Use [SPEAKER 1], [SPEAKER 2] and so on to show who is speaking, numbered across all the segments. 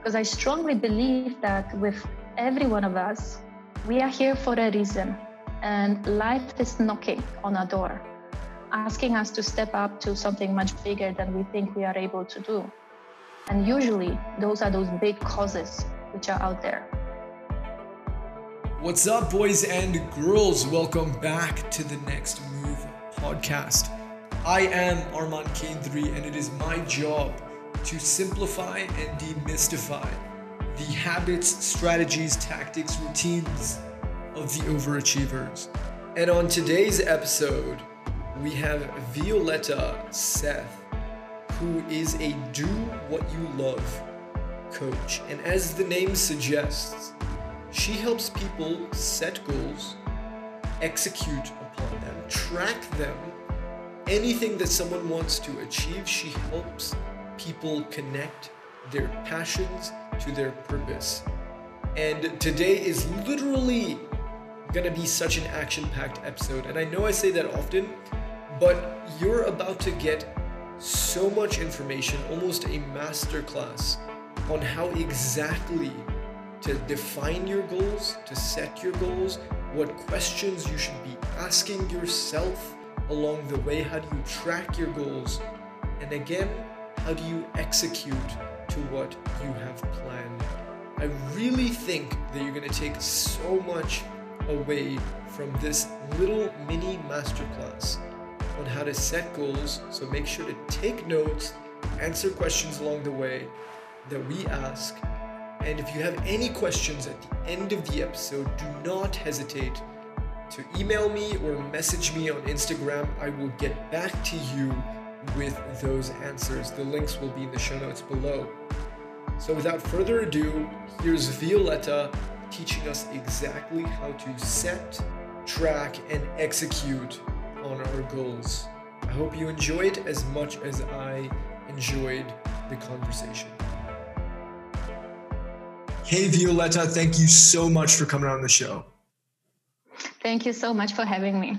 [SPEAKER 1] because I strongly believe that with every one of us, we are here for a reason, and life is knocking on our door, asking us to step up to something much bigger than we think we are able to do. And usually, those are those big causes which are out there.
[SPEAKER 2] What's up, boys and girls? Welcome back to the Next Move podcast. I am Arman Kendri, and it is my job to simplify and demystify the habits, strategies, tactics, routines of the overachievers. And on today's episode, we have Violetta Seth, who is a do what you love coach. And as the name suggests, she helps people set goals, execute upon them, track them. Anything that someone wants to achieve, she helps people connect their passions to their purpose. And today is literally gonna be such an action packed episode. And I know I say that often, but you're about to get so much information, almost a masterclass on how exactly to define your goals, to set your goals, what questions you should be asking yourself along the way, how do you track your goals, and again, how do you execute to what you have planned? I really think that you're going to take so much away from this little mini masterclass on how to set goals. So make sure to take notes, answer questions along the way that we ask. And if you have any questions at the end of the episode, do not hesitate to email me or message me on Instagram. I will get back to you with those answers. The links will be in the show notes below. So without further ado, here's Violetta teaching us exactly how to set, track, and execute on our goals. I hope you enjoyed as much as I enjoyed the conversation. Hey, Violetta, thank you so much for coming on the show.
[SPEAKER 1] Thank you so much for having me.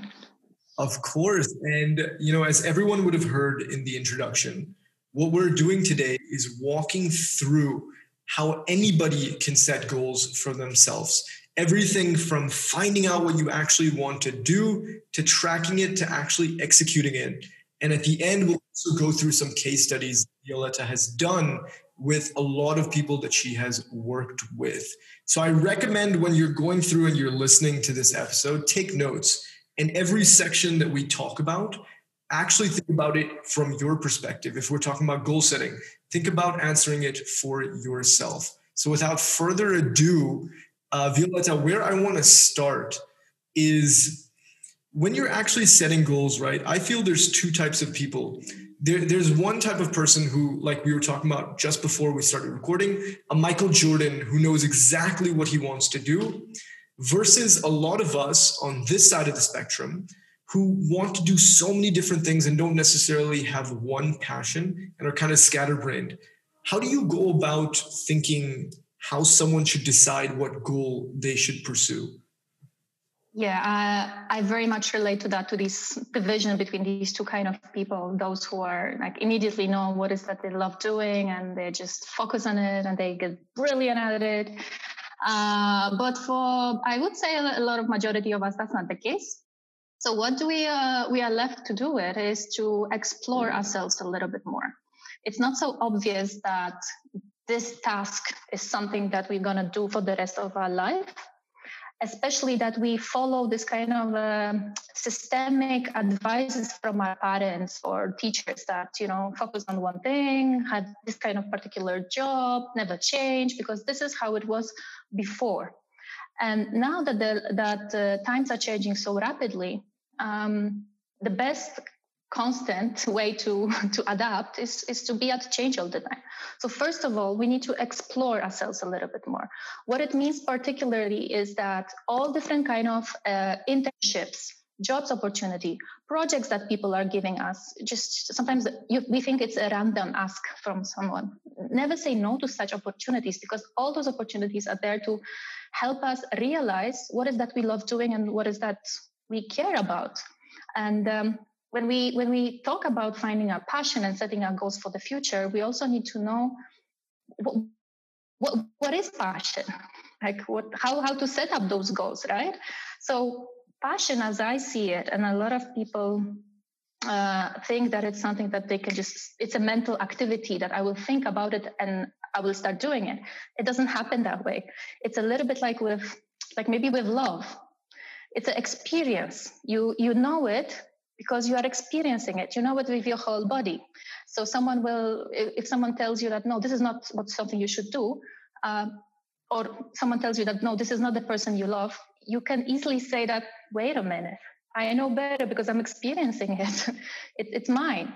[SPEAKER 2] Of course. And, you know, as everyone would have heard in the introduction, what we're doing today is walking through how anybody can set goals for themselves. Everything from finding out what you actually want to do to tracking it to actually executing it. And at the end, we'll also go through some case studies Violetta has done with a lot of people that she has worked with. So I recommend when you're going through and you're listening to this episode, take notes in every section that we talk about, actually think about it from your perspective. If we're talking about goal setting, think about answering it for yourself. So, without further ado, uh, Violetta, where I want to start is when you're actually setting goals, right? I feel there's two types of people. There, there's one type of person who, like we were talking about just before we started recording, a Michael Jordan who knows exactly what he wants to do versus a lot of us on this side of the spectrum who want to do so many different things and don't necessarily have one passion and are kind of scatterbrained. How do you go about thinking how someone should decide what goal they should pursue?
[SPEAKER 1] Yeah, uh, I very much relate to that, to this division between these two kind of people, those who are like immediately know what is that they love doing and they just focus on it and they get brilliant at it. Uh, but for, I would say a lot of majority of us, that's not the case. So what do we, uh, we are left to do it is to explore ourselves a little bit more. It's not so obvious that this task is something that we're going to do for the rest of our life especially that we follow this kind of uh, systemic advices from our parents or teachers that you know focus on one thing had this kind of particular job never change because this is how it was before. And now that the that uh, times are changing so rapidly um, the best constant way to to adapt is is to be at change all the time. So first of all we need to explore ourselves a little bit more. What it means particularly is that all different kind of uh, internships jobs opportunity projects that people are giving us just sometimes you, we think it's a random ask from someone. Never say no to such opportunities because all those opportunities are there to help us realize what is that we love doing and what is that we care about. And um, when we when we talk about finding our passion and setting our goals for the future we also need to know what, what, what is passion? Like what, how, how to set up those goals, right? So passion, as I see it, and a lot of people uh, think that it's something that they can just, it's a mental activity that I will think about it and I will start doing it. It doesn't happen that way. It's a little bit like with, like maybe with love. It's an experience. You, you know it because you are experiencing it. You know it with your whole body. So someone will, if someone tells you that, no, this is not what something you should do, uh, or someone tells you that, no, this is not the person you love, you can easily say that, wait a minute, I know better because I'm experiencing it. it it's mine.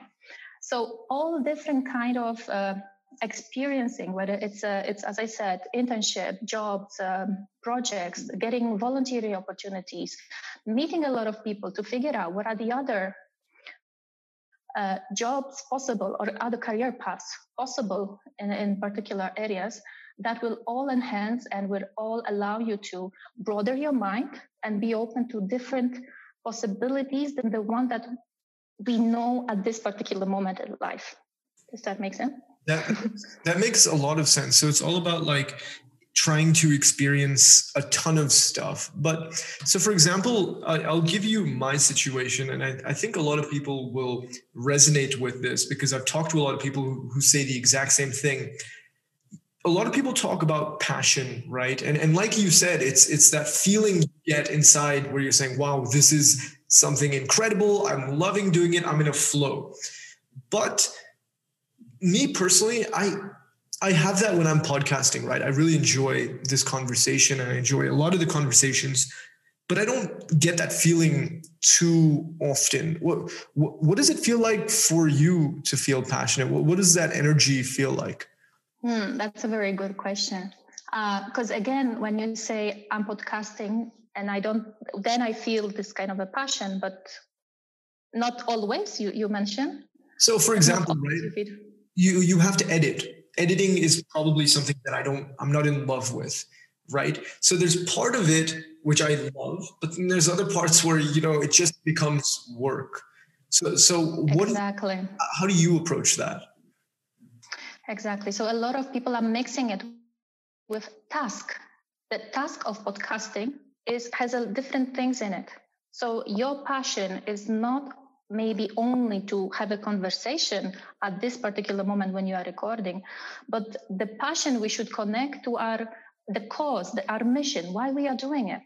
[SPEAKER 1] So all different kind of uh, experiencing, whether it's uh, it's as I said, internship, jobs, um, projects, getting voluntary opportunities, meeting a lot of people to figure out what are the other uh, jobs possible or other career paths possible in, in particular areas that will all enhance and will all allow you to broaden your mind and be open to different possibilities than the one that we know at this particular moment in life. Does that make sense?
[SPEAKER 2] That that makes a lot of sense. So it's all about like trying to experience a ton of stuff. But so, for example, I, will give you my situation, and I, I, think a lot of people will resonate with this because I've talked to a lot of people who, who say the exact same thing. A lot of people talk about passion, right? And and like you said, it's it's that feeling you get inside where you're saying, "Wow, this is something incredible. I'm loving doing it. I'm in a flow." But me personally, I I have that when I'm podcasting, right? I really enjoy this conversation and I enjoy a lot of the conversations, but I don't get that feeling too often. What what, what does it feel like for you to feel passionate? What, what does that energy feel like?
[SPEAKER 1] Hmm, that's a very good question. Because uh, again, when you say I'm podcasting and I don't, then I feel this kind of a passion, but not always. You you mentioned.
[SPEAKER 2] So, for example, right? You you have to edit. Editing is probably something that i don't i'm not in love with right? So there's part of it which i love but then there's other parts where you know it just becomes work. So so what
[SPEAKER 1] exactly.
[SPEAKER 2] how do you approach that?
[SPEAKER 1] Exactly. So a lot of people are mixing it with task. The task of podcasting is has a different things in it. So your passion is not maybe only to have a conversation at this particular moment when you are recording. But the passion we should connect to our the cause the, our mission why we are doing it.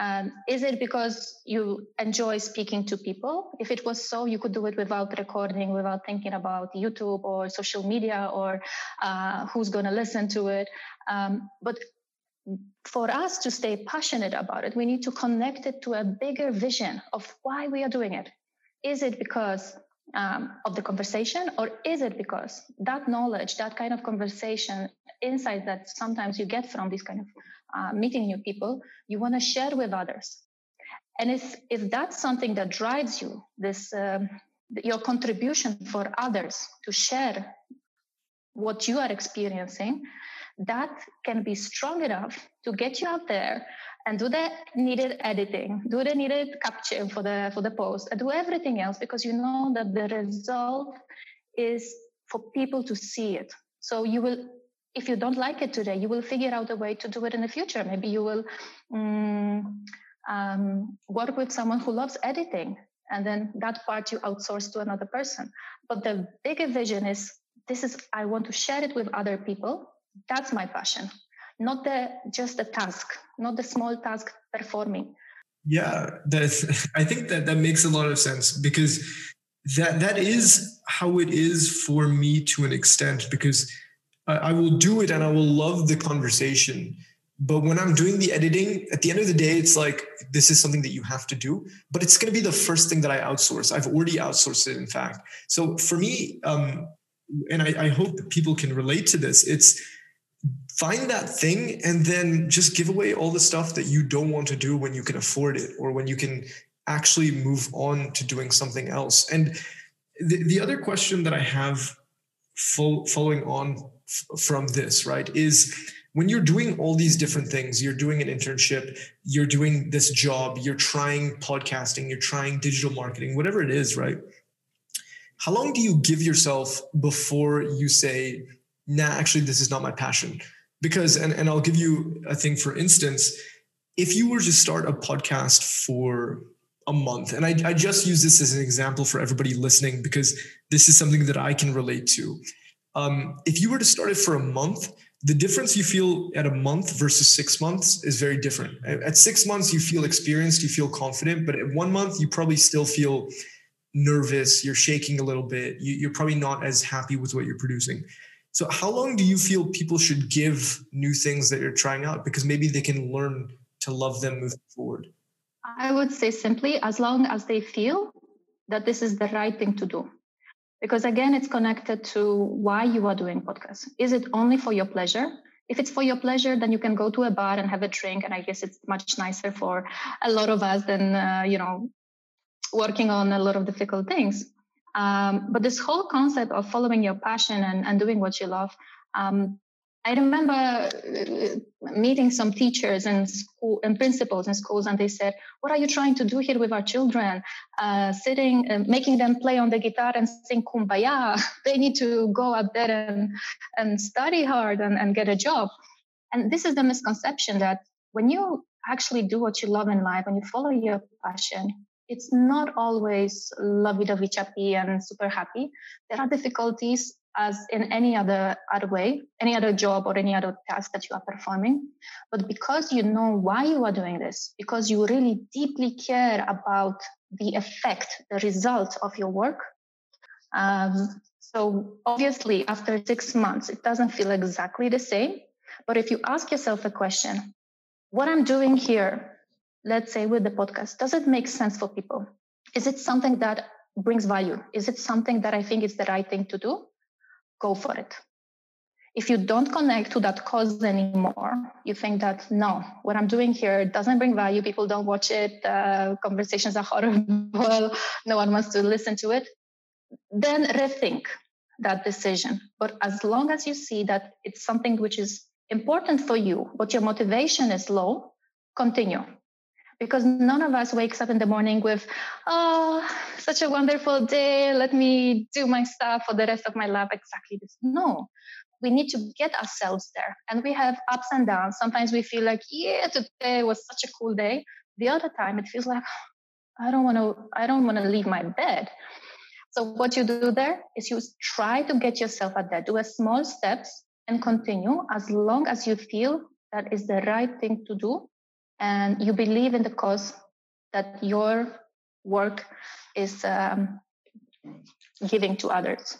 [SPEAKER 1] Um, is it because you enjoy speaking to people? If it was so you could do it without recording without thinking about youtube or social media or uh, who's going to listen to it. Um, but for us to stay passionate about it, we need to connect it to a bigger vision of why we are doing it. Is it because um, of the conversation, or is it because that knowledge, that kind of conversation, insight that sometimes you get from this kind of uh, meeting new people, you want to share with others? And if if that's something that drives you, this um, your contribution for others to share what you are experiencing, that can be strong enough to get you out there and do the needed editing, do the needed capture for the for the post, and do everything else because you know that the result is for people to see it. So you will, if you don't like it today, you will figure out a way to do it in the future. Maybe you will um, um, work with someone who loves editing, and then that part you outsource to another person. But the bigger vision is this is I want to share it with other people. That's my passion not the just the task, not the small task performing.
[SPEAKER 2] Yeah, that's. I think that that makes a lot of sense because that that is how it is for me to an extent because I, I will do it and I will love the conversation. But when I'm doing the editing, at the end of the day, it's like this is something that you have to do. But it's going to be the first thing that I outsource. I've already outsourced it, in fact. So for me, um, and I, I hope people can relate to this. It's find that thing and then just give away all the stuff that you don't want to do when you can afford it or when you can actually move on to doing something else. And the, the other question that i have fo- following on f- from this right is when you're doing all these different things you're doing an internship you're doing this job you're trying podcasting you're trying digital marketing whatever it is right? How long do you give yourself before you say nah actually this is not my passion because and, and I'll give you a thing for instance, if you were to start a podcast for a month, and I, I just use this as an example for everybody listening because this is something that I can relate to. Um, if you were to start it for a month, the difference you feel at a month versus six months is very different. At six months, you feel experienced, you feel confident, but at one month, you probably still feel nervous, you're shaking a little bit, you, are probably not as happy with what you're producing. So, how long do you feel people should give new things that you're trying out? Because maybe they can learn to love them moving forward.
[SPEAKER 1] I would say simply as long as they feel that this is the right thing to do because again it's connected to why you are doing podcasts is it only for your pleasure if it's for your pleasure then you can go to a bar and have a drink and i guess it's much nicer for a lot of us than uh, you know working on a lot of difficult things um, but this whole concept of following your passion and, and doing what you love um, I remember uh, meeting some teachers and school and principals in schools, and they said, "What are you trying to do here with our children? Uh, sitting, and making them play on the guitar and sing kumbaya? they need to go out there and and study hard and, and get a job." And this is the misconception that when you actually do what you love in life, when you follow your passion, it's not always lovey-dovey chappy and super happy. There are difficulties as in any other other way, any other job or any other task that you are performing. But because you know why you are doing this, because you really deeply care about the effect, the result of your work. Um, so obviously, after six months, it doesn't feel exactly the same. But if you ask yourself a question, what I'm doing here, let's say with the podcast, does it make sense for people? Is it something that brings value? Is it something that I think is the right thing to do? go for it. If you don't connect to that cause anymore, you think that no, what I'm doing here doesn't bring value. People don't watch it. Uh, conversations are horrible. no one wants to listen to it. Then rethink that decision. But as long as you see that it's something which is important for you, but your motivation is low, continue because none of us wakes up in the morning with oh such a wonderful day. Let me do my stuff for the rest of my life. Exactly this. No. We need to get ourselves there. And we have ups and downs. Sometimes we feel like yeah today was such a cool day. The other time it feels like i don't want to i don't want to leave my bed. So what you do there is you try to get yourself at that do a small steps and continue as long as you feel that is the right thing to do and you believe in the cause that your work is um, giving to others.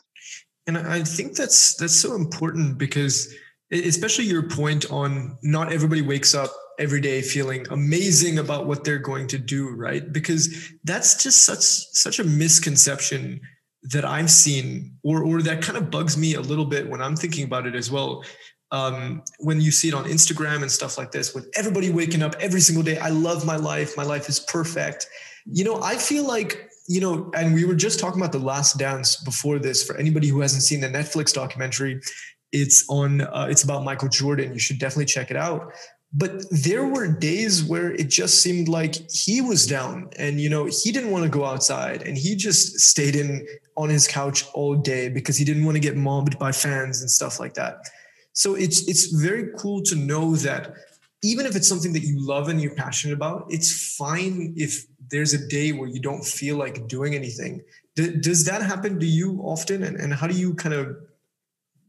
[SPEAKER 2] And I think that's that's so important because especially your point on not everybody wakes up every day feeling amazing about what they're going to do, right? Because that's just such such a misconception that I've seen or or that kind of bugs me a little bit when I'm thinking about it as well um, when you see it on Instagram and stuff like this, with everybody waking up every single day, I love my life, my life is perfect. You know, I feel like, you know, and we were just talking about The Last Dance before this. For anybody who hasn't seen the Netflix documentary, it's on, uh, it's about Michael Jordan. You should definitely check it out. But there were days where it just seemed like he was down and, you know, he didn't want to go outside and he just stayed in on his couch all day because he didn't want to get mobbed by fans and stuff like that so it's it's very cool to know that even if it's something that you love and you're passionate about, it's fine if there's a day where you don't feel like doing anything. D- does that happen to you often? And, and how do you kind of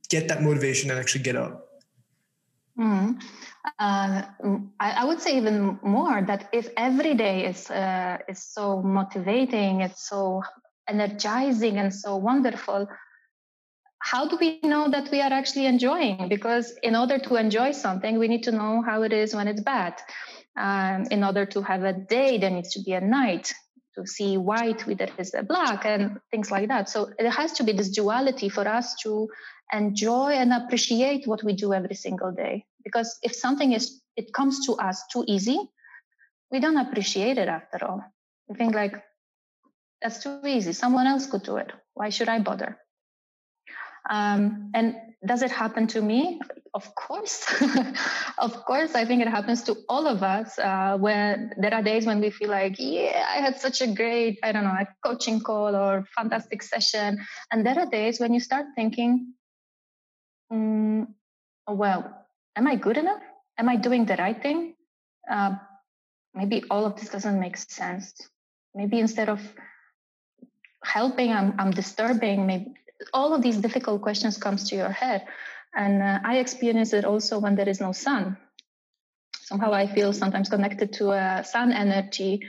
[SPEAKER 2] get that motivation and actually get up?
[SPEAKER 1] Mm. Uh, I, I, would say even more that if every day is uh, is so motivating, it's so energizing and so wonderful, how do we know that we are actually enjoying? Because in order to enjoy something, we need to know how it is when it's bad. Um, in order to have a day, there needs to be a night. To see white with it is a black and things like that. So there has to be this duality for us to enjoy and appreciate what we do every single day. Because if something is, it comes to us too easy, we don't appreciate it after all. We think like, that's too easy. Someone else could do it. Why should I bother? Um, and does it happen to me? Of course. of course, I think it happens to all of us uh, when there are days when we feel like, yeah, I had such a great, I don't know, a coaching call or fantastic session. And there are days when you start thinking, mm, well, am I good enough? Am I doing the right thing? Uh, maybe all of this doesn't make sense. Maybe instead of helping, I'm, I'm disturbing. Maybe all of these difficult questions comes to your head. And uh, I experience it also when there is no sun. Somehow I feel sometimes connected to a sun energy.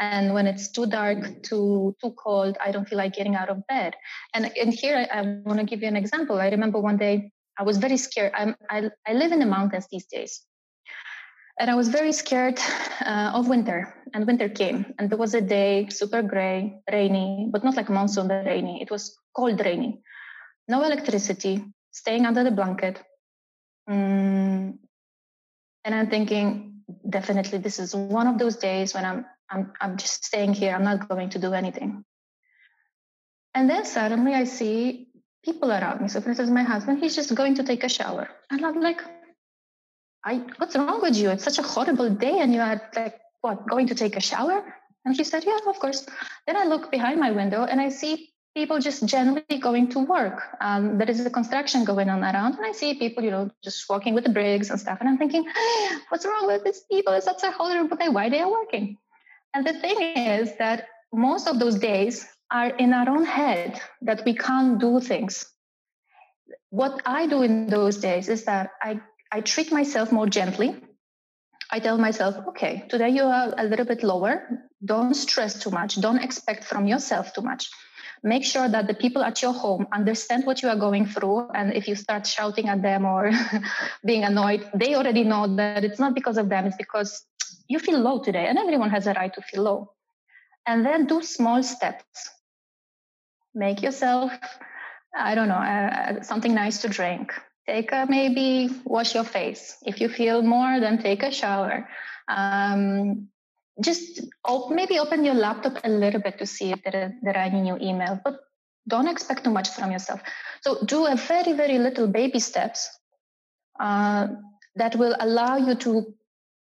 [SPEAKER 1] And when it's too dark too too cold i don't feel like getting out of bed. And, and here i, I want to give you an example. I remember one day i was very scared. I'm, I, I live in the mountains these days and i was very scared uh, of winter and winter came and there was a day super gray rainy but not like monsoon rainy it was cold rainy no electricity staying under the blanket mm, and i'm thinking definitely this is one of those days when i'm I'm, I'm just staying here. I'm not going to do anything. And then suddenly I see people around me. So, for instance, my husband, he's just going to take a shower. And I'm like, I, what's wrong with you? It's such a horrible day. And you are like, what, going to take a shower? And he said, yeah, of course. Then I look behind my window and I see people just generally going to work. Um, there is a construction going on around, and I see people, you know, just walking with the bricks and stuff. And I'm thinking, what's wrong with these people? It's such a horrible day. Why they are working? And the thing is that most of those days are in our own head that we can't do things. What I do in those days is that I, I treat myself more gently. I tell myself, okay, today you are a little bit lower. Don't stress too much. Don't expect from yourself too much. Make sure that the people at your home understand what you are going through. And if you start shouting at them or being annoyed, they already know that it's not because of them, it's because you feel low today, and everyone has a right to feel low. And then do small steps. Make yourself, I don't know, uh, something nice to drink. Take a maybe wash your face. If you feel more, then take a shower. Um, just op- maybe open your laptop a little bit to see if there are, there are any new emails, but don't expect too much from yourself. So do a very, very little baby steps uh, that will allow you to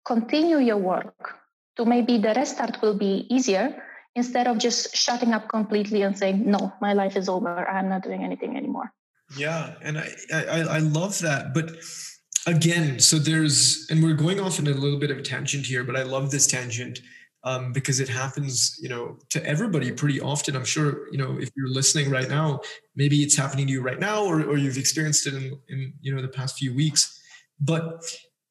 [SPEAKER 1] continue your work to maybe the restart will be easier instead of just shutting up completely and saying no my life is over i'm not doing anything anymore
[SPEAKER 2] yeah and i i, I love that but again so there's and we're going off in a little bit of a tangent here but i love this tangent um, because it happens you know to everybody pretty often. I'm sure you know if you're listening right now maybe it's happening to you right now or, or you've experienced it in, in you know the past few weeks. But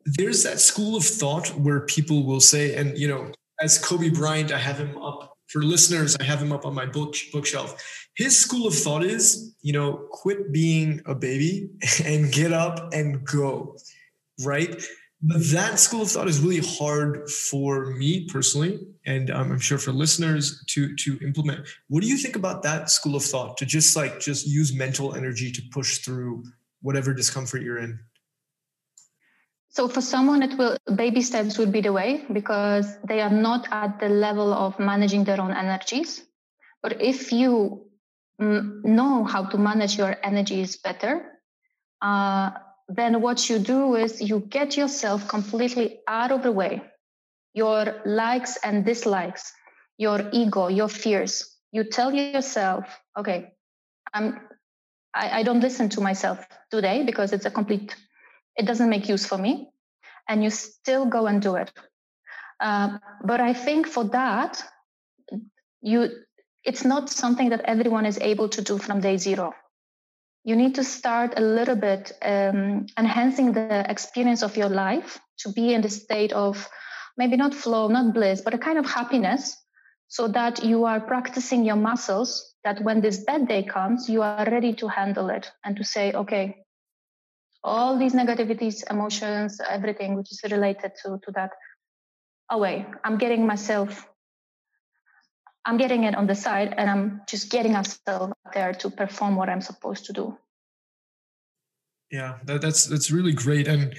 [SPEAKER 2] there's that school of thought where people will say, and you know, as Kobe Bryant, I have him up for listeners, I have him up on my book bookshelf. His school of thought is, you know, quit being a baby and get up and go, right? But that school of thought is really hard for me personally, and um, I'm sure for listeners to to implement. What do you think about that school of thought? To just like just use mental energy to push through whatever discomfort you're in.
[SPEAKER 1] So for someone, it will baby steps would be the way because they are not at the level of managing their own energies. But if you know how to manage your energies better, uh, then what you do is you get yourself completely out of the way. Your likes and dislikes, your ego, your fears. You tell yourself, okay, I'm, I, I don't listen to myself today because it's a complete it doesn't make use for me and you still go and do it. Uh, but i think for that you it's not something that everyone is able to do from day zero. You need to start a little bit um, enhancing the experience of your life to be in the state of maybe not flow not bliss but a kind of happiness so that you are practicing your muscles that when this bad day comes you are ready to handle it and to say okay all these negativities, emotions, everything which is related to, to that away. I'm getting myself, I'm getting it on the side and I'm just getting myself there to perform what I'm supposed to do.
[SPEAKER 2] Yeah, that, that's that's really great. And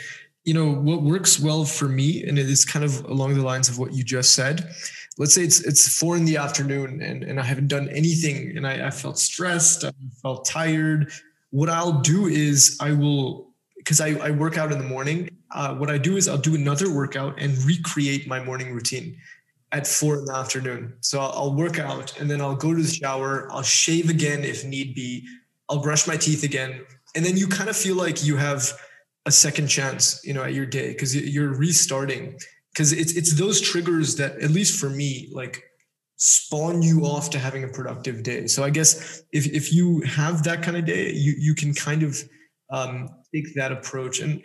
[SPEAKER 2] you know what works well for me, and it is kind of along the lines of what you just said. Let's say it's it's four in the afternoon and, and I haven't done anything and I, I felt stressed, I felt tired. What I'll do is I will because I, I work out in the morning. Uh, what I do is I'll do another workout and recreate my morning routine at four in the afternoon. So I'll, work out and then I'll go to the shower. I'll shave again if need be. I'll brush my teeth again. And then you kind of feel like you have a second chance, you know, at your day because you're restarting. Because it's it's those triggers that, at least for me, like spawn you off to having a productive day. So I guess if if you have that kind of day, you you can kind of um, take that approach. And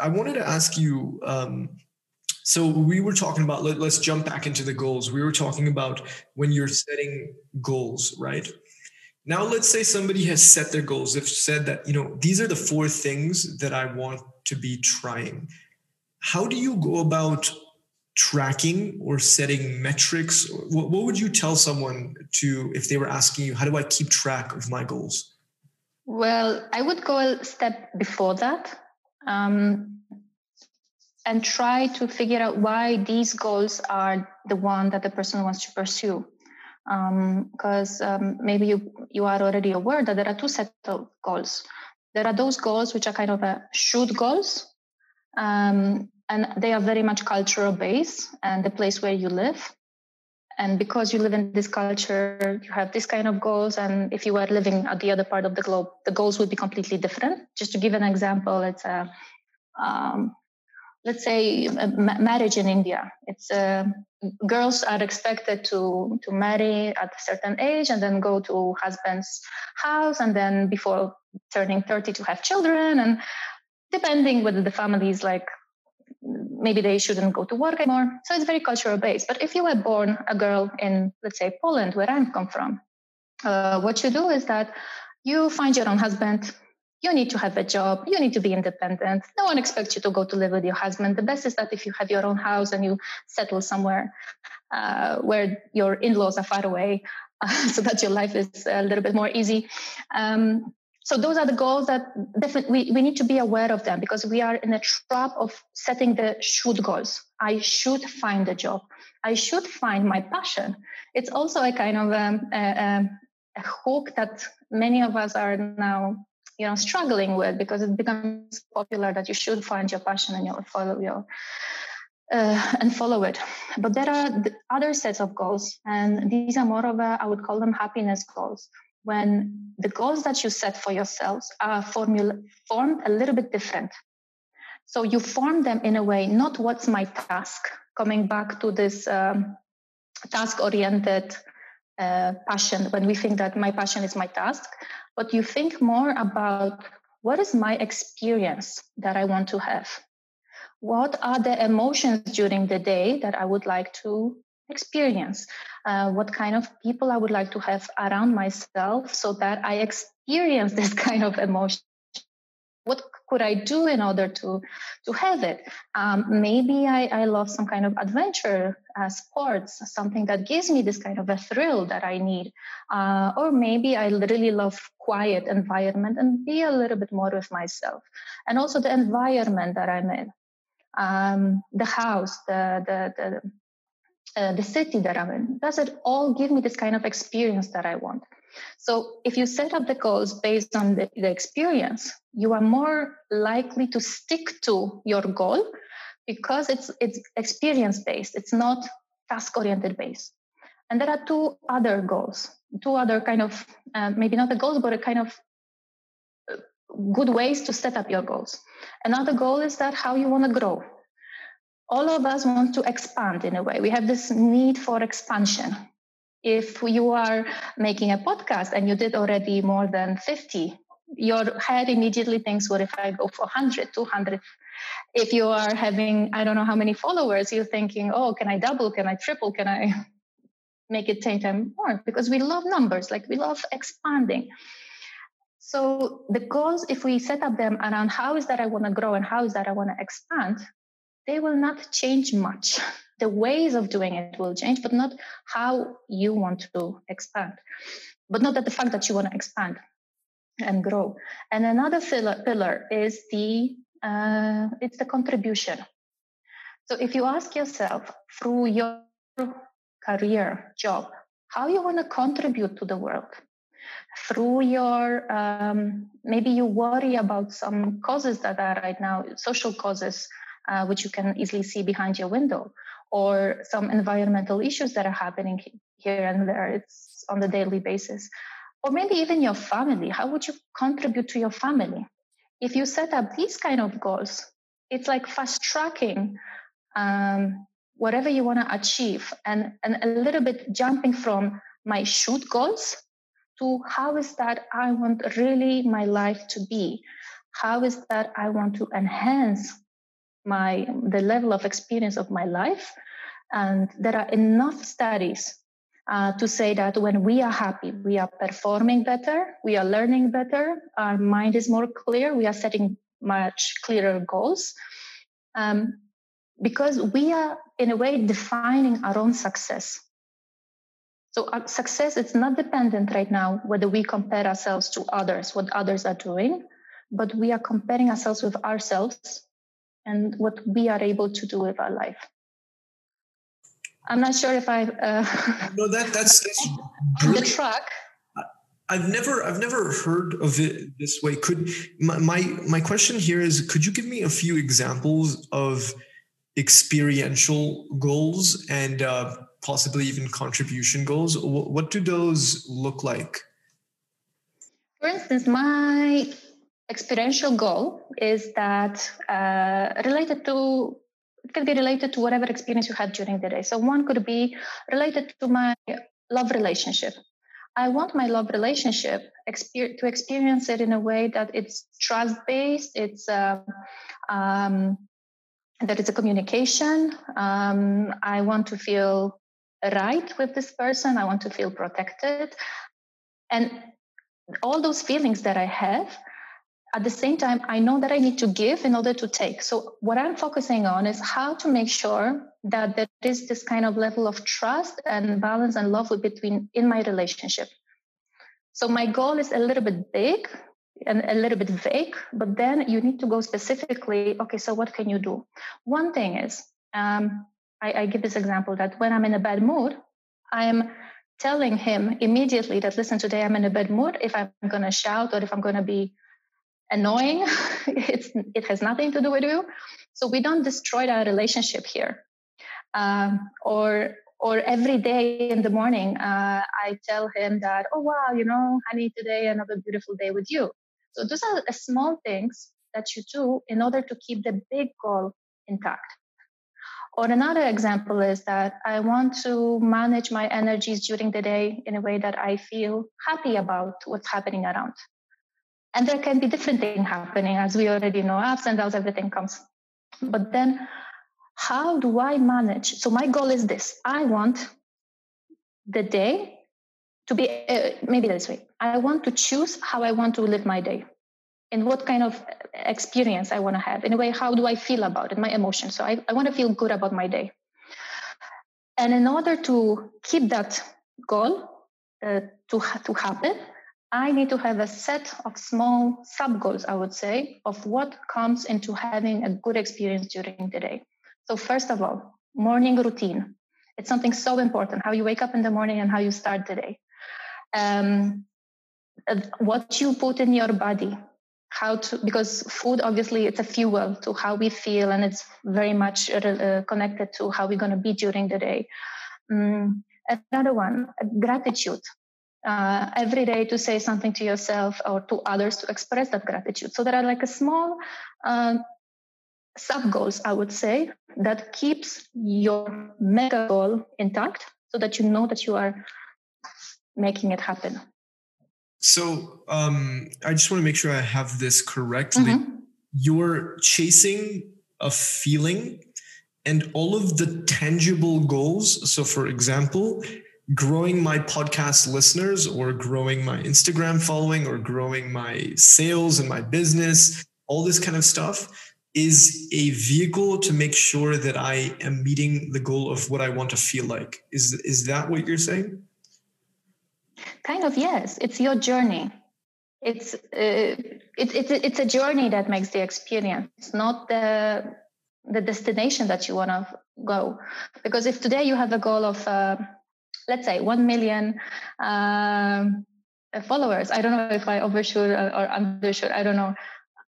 [SPEAKER 2] I wanted to ask you. Um, so we were talking about let, us jump back into the goals. We were talking about when you're setting goals, right? Now let's say somebody has set their goals. They've said that, you know, these are the four things that I want to be trying. How do you go about tracking or setting metrics? What, what would you tell someone to if they were asking you, how do I keep track of my goals?
[SPEAKER 1] Well, I would go a step before that. Um, and try to figure out why these goals are the one that the person wants to pursue because um, um, maybe you you are already aware that there are two sets of goals there are those goals which are kind of a should goals um, and they are very much cultural based and the place where you live and because you live in this culture you have this kind of goals and if you were living at the other part of the globe the goals would be completely different just to give an example it's a um, let's say marriage in India. It's uh, girls are expected to to marry at a certain age and then go to husband's house and then before turning 30 to have children and depending whether the family is like maybe they shouldn't go to work anymore. So it's very cultural based. But if you were born a girl in let's say Poland where I'm come from, uh, what you do is that you find your own husband. You need to have a job. You need to be independent. No one expects you to go to live with your husband. The best is that if you have your own house and you settle somewhere uh, where your in-laws are far away uh, so that your life is a little bit more easy. Um, so those are the goals that definitely we, we need to be aware of them because we are in a trap of setting the should goals i should find a job i should find my passion it's also a kind of um, a, a hook that many of us are now you know struggling with because it becomes popular that you should find your passion and you'll follow your uh, and follow it. But there are other sets of goals, and these are more of a, I would call them happiness goals. When the goals that you set for yourselves are formula, formed a little bit different. So you form them in a way, not what's my task, coming back to this um, task oriented uh, passion, when we think that my passion is my task, but you think more about what is my experience that I want to have? What are the emotions during the day that I would like to experience? Uh, what kind of people I would like to have around myself so that I experience this kind of emotion? What could I do in order to to have it? Um, maybe I, I love some kind of adventure uh, sports, something that gives me this kind of a thrill that I need, uh, or maybe I really love quiet environment and be a little bit more with myself, and also the environment that I'm in, um, the house, the the the, uh, the city that I'm in. Does it all give me this kind of experience that I want? So if you set up the goals based on the, the experience, you are more likely to stick to your goal because it's it's experience based. It's not task oriented based. And there are two other goals, two other kind of uh, maybe not the goals, but a kind of uh, good ways to set up your goals. Another goal is that how you want to grow. All of us want to expand in a way. We have this need for expansion. If you are making a podcast and you did already more than 50 your head immediately thinks what if i go for 100 200 if you are having i don't know how many followers you're thinking oh can i double? Can i triple? Can i make it 10 times more? Because we love numbers like we love expanding. So the goals if we set up them around how is that i want to grow and how is that i want to expand they will not change much the ways of doing it will change, but not how you want to expand. But not that the fact that you want to expand and grow. And another pillar, pillar is the uh, it's the contribution. So if you ask yourself through your career, job, how you want to contribute to the world, through your um, maybe you worry about some causes that are right now social causes uh, which you can easily see behind your window or some environmental issues that are happening here and there. It's on the daily basis. Or maybe even your family. How would you contribute to your family? if you set up these kind of goals, it's like fast tracking um, whatever you want to achieve and, and a little bit jumping from my shoot goals to how is that I want really my life to be? How is that I want to enhance my the level of experience of my life? And there are enough studies uh, to say that when we are happy, we are performing better, we are learning better, our mind is more clear, we are setting much clearer goals. Um, because we are, in a way, defining our own success. So our success is not dependent right now whether we compare ourselves to others, what others are doing, but we are comparing ourselves with ourselves and what we are able to do with our life. I'm not sure if I uh,
[SPEAKER 2] no that that's, that's
[SPEAKER 1] the track.
[SPEAKER 2] I've never I've never heard of it this way. Could my, my my question here is could you give me a few examples of experiential goals and uh, possibly even contribution goals? What, what do those look like?
[SPEAKER 1] For instance, my experiential goal is that uh, related to it can be related to whatever experience you had during the day. So one could be related to my love relationship. I want my love relationship exper- to experience it in a way that it's trust based, it's uh, um, that it's a communication. Um, I want to feel right with this person. I want to feel protected, and all those feelings that I have at the same time, I know that I need to give in order to take. So, what I'm focusing on is how to make sure that there is this kind of level of trust and balance and love between in my relationship. So, my goal is a little bit big and a little bit vague, but then you need to go specifically. Okay, so what can you do? One thing is, um, I, I give this example that when I'm in a bad mood, I am telling him immediately that listen today i'm in a bad mood if i'm going to shout or if i'm going to be annoying. it's, it has nothing to do with you. So we don't destroy our relationship here. Um, or or every day in the morning, uh, I tell him that, oh wow, you know, honey, today another beautiful day with you. So those are small things that you do in order to keep the big goal intact. Or another example is that I want to manage my energies during the day in a way that I feel happy about what's happening around. And there can be different things happening, as we already know, ups and downs, everything comes. But then, how do I manage? So, my goal is this I want the day to be uh, maybe this way I want to choose how I want to live my day and what kind of experience I want to have. In a way, how do I feel about it, my emotions? So, I, I want to feel good about my day. And in order to keep that goal uh, to, to happen, I need to have a set of small sub goals, I would say, of what comes into having a good experience during the day. So, first of all, morning routine. It's something so important how you wake up in the morning and how you start the day. Um, uh, what you put in your body, how to, because food obviously it's a fuel to how we feel and it's very much uh, connected to how we're going to be during the day. Um, another one, gratitude uh, every day to say something to yourself or to others to express that gratitude. So there are like a small uh, sub goals, I would say, that keeps your mega goal intact so that you know that you are making it happen.
[SPEAKER 2] So um, I just want to make sure I have this correctly. Mm-hmm. You're chasing a feeling and all of the tangible goals. So, for example, growing my podcast listeners or growing my Instagram following or growing my sales and my business, all this kind of stuff is a vehicle to make sure that I am meeting the goal of what I want to feel like. Is is that what you're saying?
[SPEAKER 1] Kind of yes. It's your journey. It's uh, it, it's it's a journey that makes the experience, it's not the the destination that you want to go. Because if today you have a goal of uh, let's say 1 million um, followers. I don't know if I overshoot or undershoot. I don't know.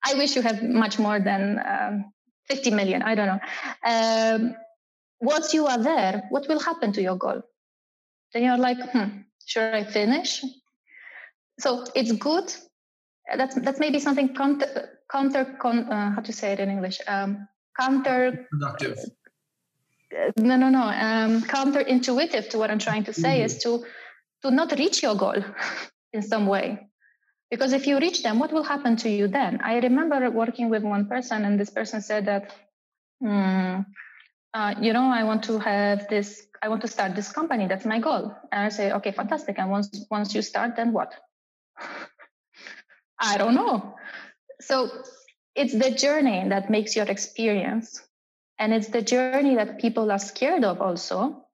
[SPEAKER 1] I wish you have much more than um, 50 million. I don't know. Um, once you are there, what will happen to your goal? Then you're like, hmm, should I finish? So it's good that's that's maybe something counter counter con, uh, how to say it in English um, counter
[SPEAKER 2] productive.
[SPEAKER 1] Uh, no, no, no. Um, counterintuitive to what I'm trying to say mm-hmm. is to to not reach your goal in some way. Because if you reach them, what will happen to you then? I remember working with one person, and this person said that, hmm, uh, you know, I want to have this, I want to start this company. That's my goal. And I say, okay, fantastic. And once once you start, then what? I don't know. So it's the journey that makes your experience. And it's the journey that people are scared of also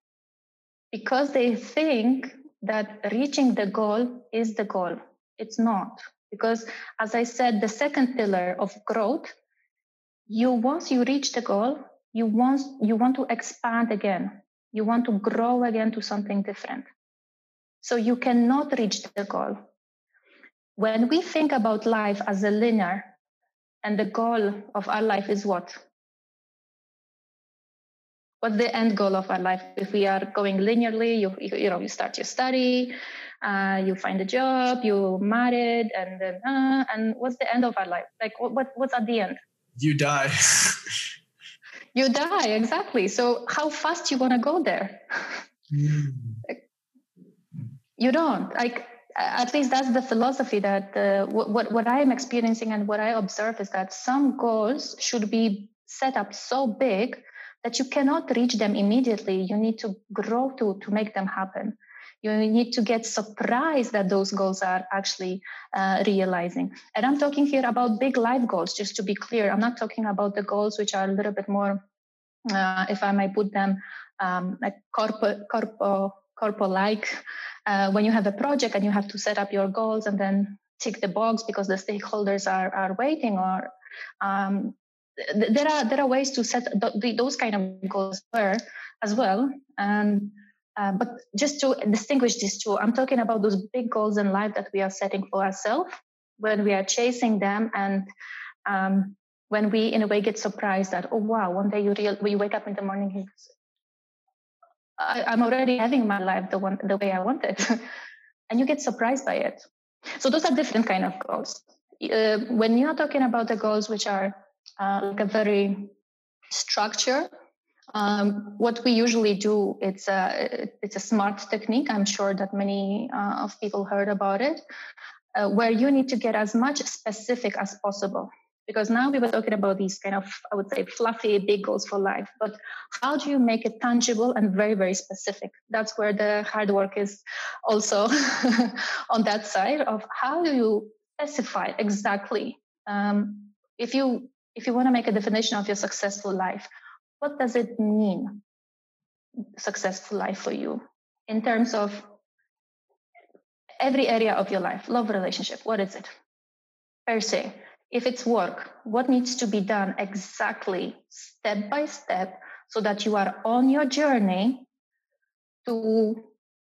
[SPEAKER 1] because they think that reaching the goal is the goal. It's not. Because as I said, the second pillar of growth, you once you reach the goal, you want you want to expand again. You want to grow again to something different. So you cannot reach the goal. When we think about life as a linear, and the goal of our life is what? What's the end goal of our life? If we are going linearly, you you know you start your study, uh, you find a job, you married, and then uh, and what's the end of our life? Like what, what what's at the end?
[SPEAKER 2] You die.
[SPEAKER 1] you die exactly. So how fast you want to go there? Mm. you don't like at least that's the philosophy that uh, what, what i am experiencing and what i observe is that some goals should be set up so big that you cannot reach them immediately. You need to grow to to make them happen. You need to get surprised that those goals are actually uh, realizing. And i'm talking here about big life goals just to be clear. I'm not talking about the goals which are a little bit more uh, if i may put them um, like corpo corpo corpo like uh, when you have a project and you have to set up your goals and then tick the box because the stakeholders are, are waiting or um, there are there are ways to set th- those kind of goals there as well and uh, but just to distinguish these two i'm talking about those big goals in life that we are setting for ourselves when we are chasing them and um, when we in a way get surprised that oh wow one day you real you wake up in the morning I, am already having my life the one the way I want it, and you get surprised by it. So those are different kind of goals. Uh, when you're talking about the goals which are uh, like a very structure, um, what we usually do it's a it's a smart technique. I'm sure that many uh, of people heard about it, uh, where you need to get as much specific as possible. Because now we were talking about these kind of i would say fluffy big goals for life but how do you make it tangible and very very specific? That's where the hard work is also on that side of how do you specify exactly um, if you if you want to make a definition of your successful life what does it mean successful life for you in terms of every area of your life love relationship what is it per se if it's work, what needs to be done exactly step by step so that you are on your journey to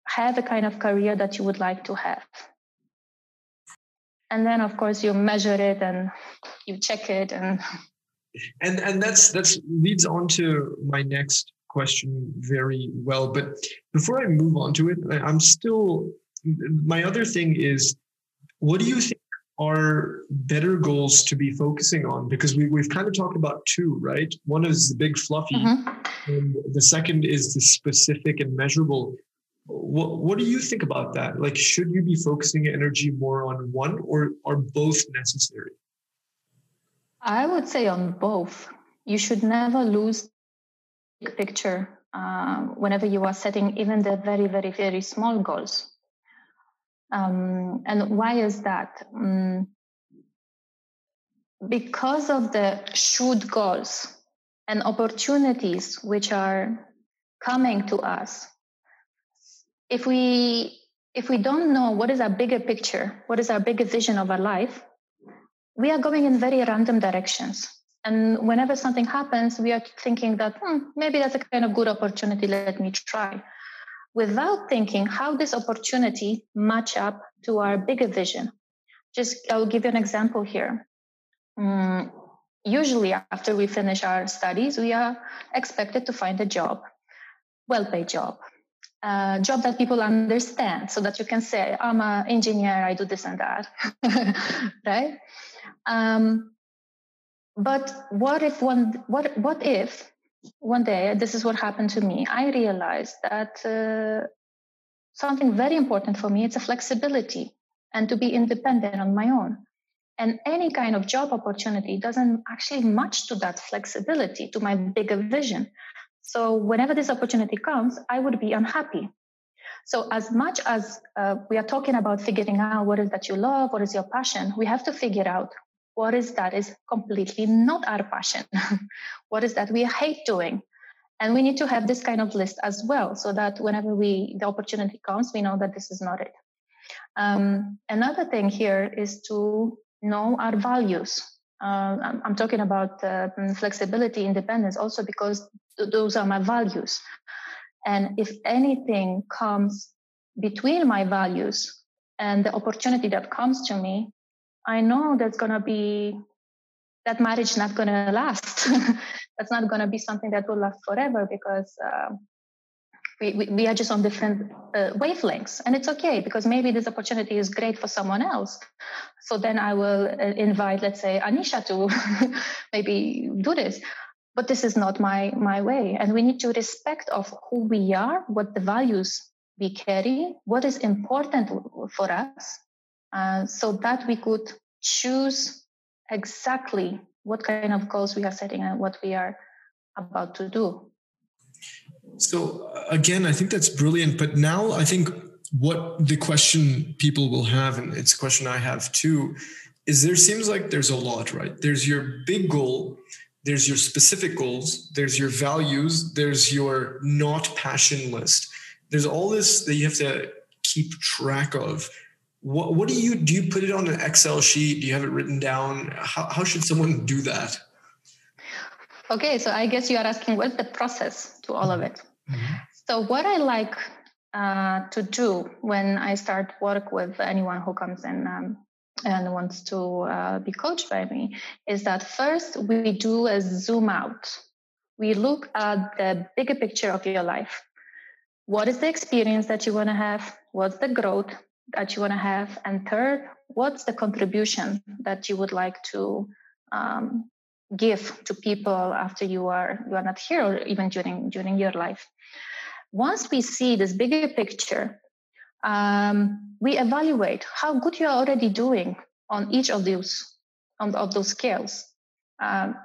[SPEAKER 1] have a kind of career that you would like to have. And then of course you measure it and you check it and
[SPEAKER 2] and and that's that's leads on to my next question very well. But before I move on to it, I'm still my other thing is what do you think are better goals to be focusing on? Because we, we've kind of talked about two, right? One is the big fluffy, mm-hmm. and the second is the specific and measurable. What, what do you think about that? Like, should you be focusing energy more on one or are both necessary?
[SPEAKER 1] I would say on both. You should never lose the picture uh, whenever you are setting even the very, very, very small goals. Um, and why is that? Um, because of the should goals and opportunities which are coming to us. If we if we don't know what is our bigger picture, what is our bigger vision of our life, we are going in very random directions. And whenever something happens, we are thinking that hmm, maybe that's a kind of good opportunity. Let me try without thinking how this opportunity match up to our bigger vision. Just I'll give you an example here. Um, usually after we finish our studies, we are expected to find a job, well-paid job. A job that people understand so that you can say i'm an engineer i do this and that right? Um, but what if one what what if one day this is what happened to me? I realized that uh, something very important for me it's a flexibility and to be independent on my own. And any kind of job opportunity doesn't actually match to that flexibility to my bigger vision so whenever this opportunity comes i would be unhappy. So as much as uh, we are talking about figuring out what is that you love what is your passion we have to figure out what is that is completely not our passion. What is that we hate doing? And we need to have this kind of list as well so that whenever we the opportunity comes we know that this is not it. Um, another thing here is to know our values uh, I'm, talking about uh, flexibility independence also because th- those are my values and if anything comes between my values and the opportunity that comes to me I know that's going to be that marriage not going to last. that's not going to be something that will last forever because uh, we, we, we, are just on different uh, wavelengths. And it's okay because maybe this opportunity is great for someone else. So then I will uh, invite, let's say, Anisha to maybe do this. But this is not my, my way. And we need to respect of who we are, what the values we carry, what is important for us, uh, so that we could choose exactly what kind of goals we are setting and what we are about to do.
[SPEAKER 2] So, uh, again, I think that's brilliant. But now I think what the question people will have, and it's a question I have too, is there seems like there's a lot, right? There's your big goal, there's your specific goals, there's your values, there's your not passion list. There's all this that you have to keep track of what, what do you do you put it on an excel sheet do you have it written down how, how should someone do that
[SPEAKER 1] okay so i guess you are asking what's the process to all of it? Mm-hmm. so what i like uh, to do when i start work with anyone who comes in um, and wants to uh, be coached by me is that first we do a zoom out. We look at the bigger picture of your life. What is the experience that you want to have? What's the growth that you want to have? And third what's the contribution that you would like to um, give to people after you are you are not here or even during during your life. Once we see this bigger picture um, we evaluate how good you are already doing on each of those on, of those scales. Um,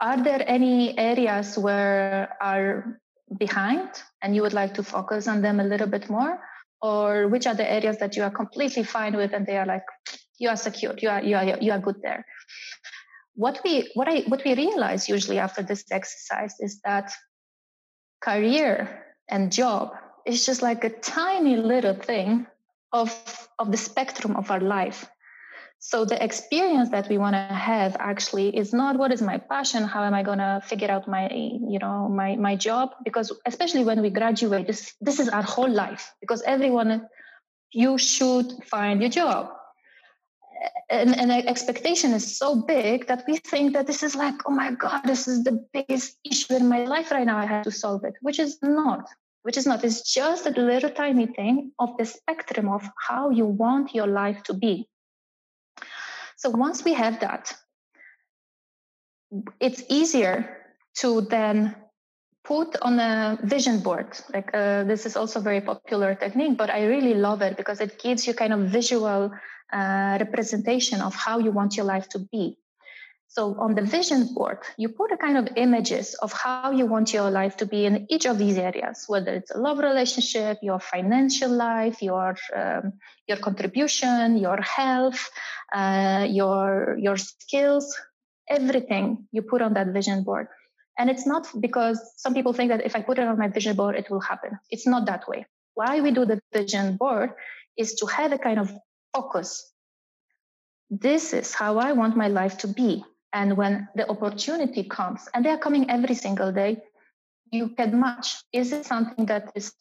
[SPEAKER 1] are there any areas where are behind and you would like to focus on them a little bit more? Or which are the areas that you are completely fine with and they are like you are secure you are you are you are good there what we what i what we realize usually after this exercise is that career and job is just like a tiny little thing of of the spectrum of our life. So the experience that we want to have actually is not what is my passion how am i going to figure out my you know my my job? Because especially when we graduate this this is our whole life because everyone you should find your job and, and expectation is so big that we think that this is like oh my god this is the biggest issue in my life right now. I have to solve it which is not which is not. It's just a little tiny thing of the spectrum of how you want your life to be. So once we have that, it's easier to then put on a vision board. Like uh, this is also very popular technique, but I really love it because it gives you kind of visual uh, representation of how you want your life to be. So on the vision board, you put a kind of images of how you want your life to be in each of these areas, whether it's a love relationship, your financial life, your um, your contribution, your health, uh, your your skills, everything you put on that vision board. And it's not because some people think that if I put it on my vision board, it will happen. It's not that way. Why we do the vision board is to have a kind of focus. This is how I want my life to be and when the opportunity comes, and they are coming every single day, you can match. Is it something that is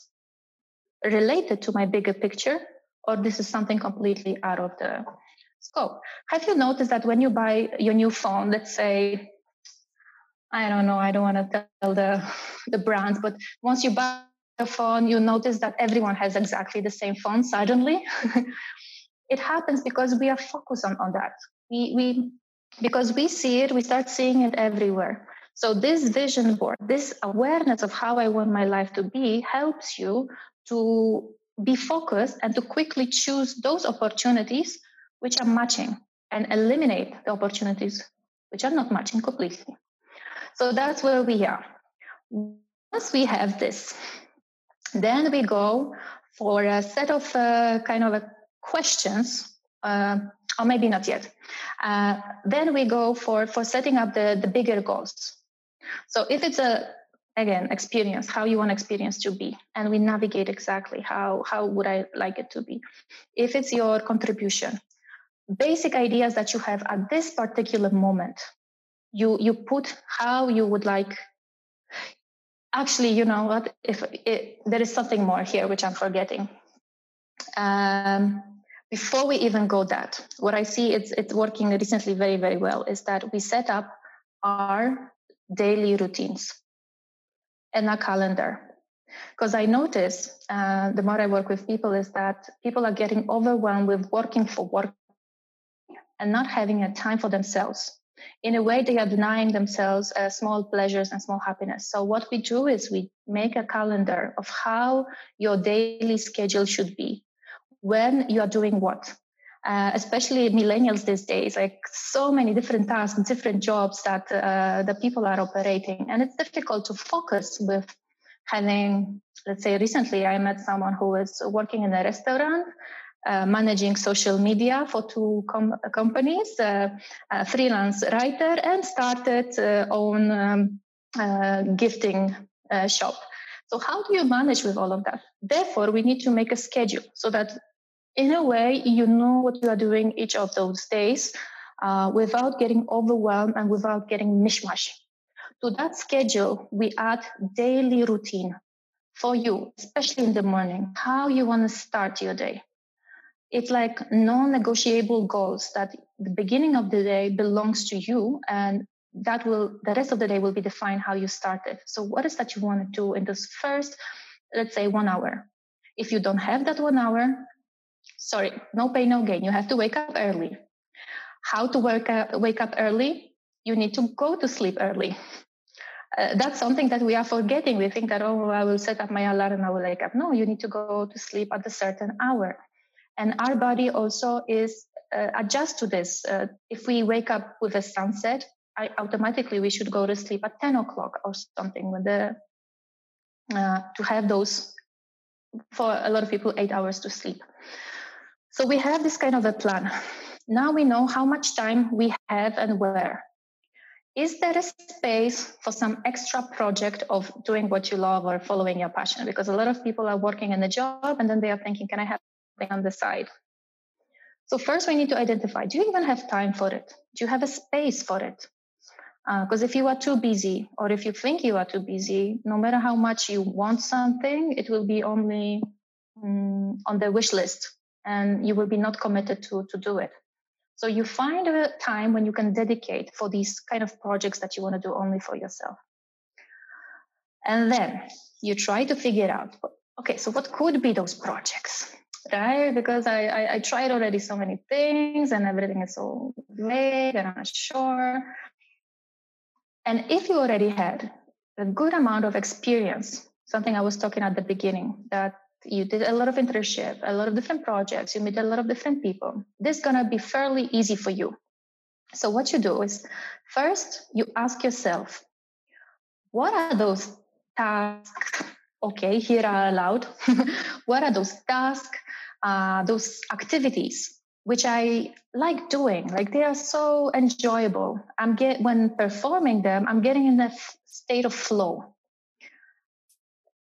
[SPEAKER 1] related to my bigger picture, or this is something completely out of the scope? Have you noticed that when you buy your new phone, let's say, I don't know, I don't want to tell the the brand, but once you buy the phone, you notice that everyone has exactly the same phone suddenly. it happens because we are focused on, on that. We, we because we see it, we start seeing it everywhere. So this vision board, this awareness of how I want my life to be helps you to be focused and to quickly choose those opportunities which are matching and eliminate the opportunities which are not matching completely. So that's where we are. Once we have this, then we go for a set of uh, kind of questions, uh, or maybe not yet. Uh, then we go for, for setting up the, the bigger goals. So if it's a again experience how you want experience to be and we navigate exactly how how would i like it to be if it's your contribution basic ideas that you have at this particular moment you you put how you would like actually you know what if it, there is something more here which i'm forgetting um, before we even go that what i see it's it's working recently very very well is that we set up our daily routines and a calendar. Because I notice uh, the more I work with people is that people are getting overwhelmed with working for work and not having a time for themselves. In a way, they are denying themselves uh, small pleasures and small happiness. So what we do is we make a calendar of how your daily schedule should be, when you are doing what, uh, especially millennials these days, like so many different tasks, different jobs that uh, the people are operating, and it's difficult to focus with having. Let's say recently, I met someone who was working in a restaurant. Uh, managing social media for two com- companies, uh, freelance writer, and started uh, own um, uh, gifting shop. So how do you manage with all of that? Therefore, we need to make a schedule so that in a way, you know what you are doing each of those days uh, without getting overwhelmed and without getting mishmash. To that schedule, we add daily routine for you, especially in the morning, how you want to start your day. It's like non-negotiable goals that the beginning of the day belongs to you and that will the rest of the day will be defined how you started. So what is that you want to do in this first, let's say one hour? If you don't have that one hour, sorry, no pain, no gain. You have to wake up early. How to wake up, wake up early? You need to go to sleep early. Uh, that's something that we are forgetting. We think that, oh, I will set up my alarm and I will wake up. No, you need to go to sleep at a certain hour. And our body also is uh, adjust to this. Uh, if we wake up with a sunset, I, automatically we should go to sleep at 10 o'clock or something with the, uh, to have those for a lot of people eight hours to sleep so we have this kind of a plan. Now we know how much time we have and where. Is there a space for some extra project of doing what you love or following your passion? Because a lot of people are working in a job and then they are thinking, can I have something on the side? So first we need to identify, do you even have time for it? Do you have a space for it? Because uh, if you are too busy or if you think you are too busy, no matter how much you want something, it will be only um, on the wish list and you will be not committed to, to do it. So you find a time when you can dedicate for these kind of projects that you want to do only for yourself. And then you try to figure out, okay, so what could be those projects? Right? Because I, I, I tried already so many things and everything is so vague and I'm not sure. And if you already had a good amount of experience, something I was talking at the beginning, that you did a lot of internship, a lot of different projects, you meet a lot of different people. This is gonna be fairly easy for you. So what you do is first you ask yourself, what are those tasks? Okay, here are allowed. what are those tasks, uh, those activities which I like doing? Like they are so enjoyable. I'm get when performing them, I'm getting in a state of flow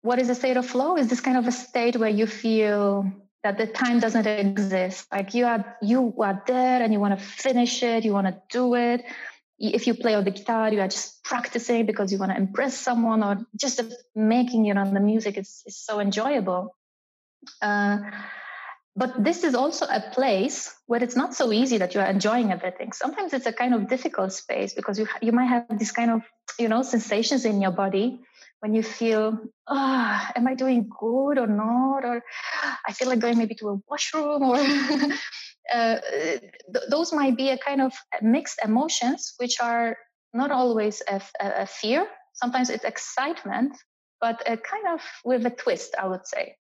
[SPEAKER 1] what is a state of flow? Is this kind of a state where you feel that the time doesn't exist? Like you are you are there and you want to finish it you want to do it. If you play on the guitar you are just practicing because you want to impress someone or just making you know the music is, is so enjoyable. Uh, but this is also a place where it's not so easy that you are enjoying everything. Sometimes it's a kind of difficult space because you you might have this kind of you know sensations in your body when you feel, oh, am I doing good or not? Or I feel like going maybe to a washroom or uh, th- those might be a kind of mixed emotions, which are not always a, a fear. Sometimes it's excitement, but a kind of with a twist, I would say.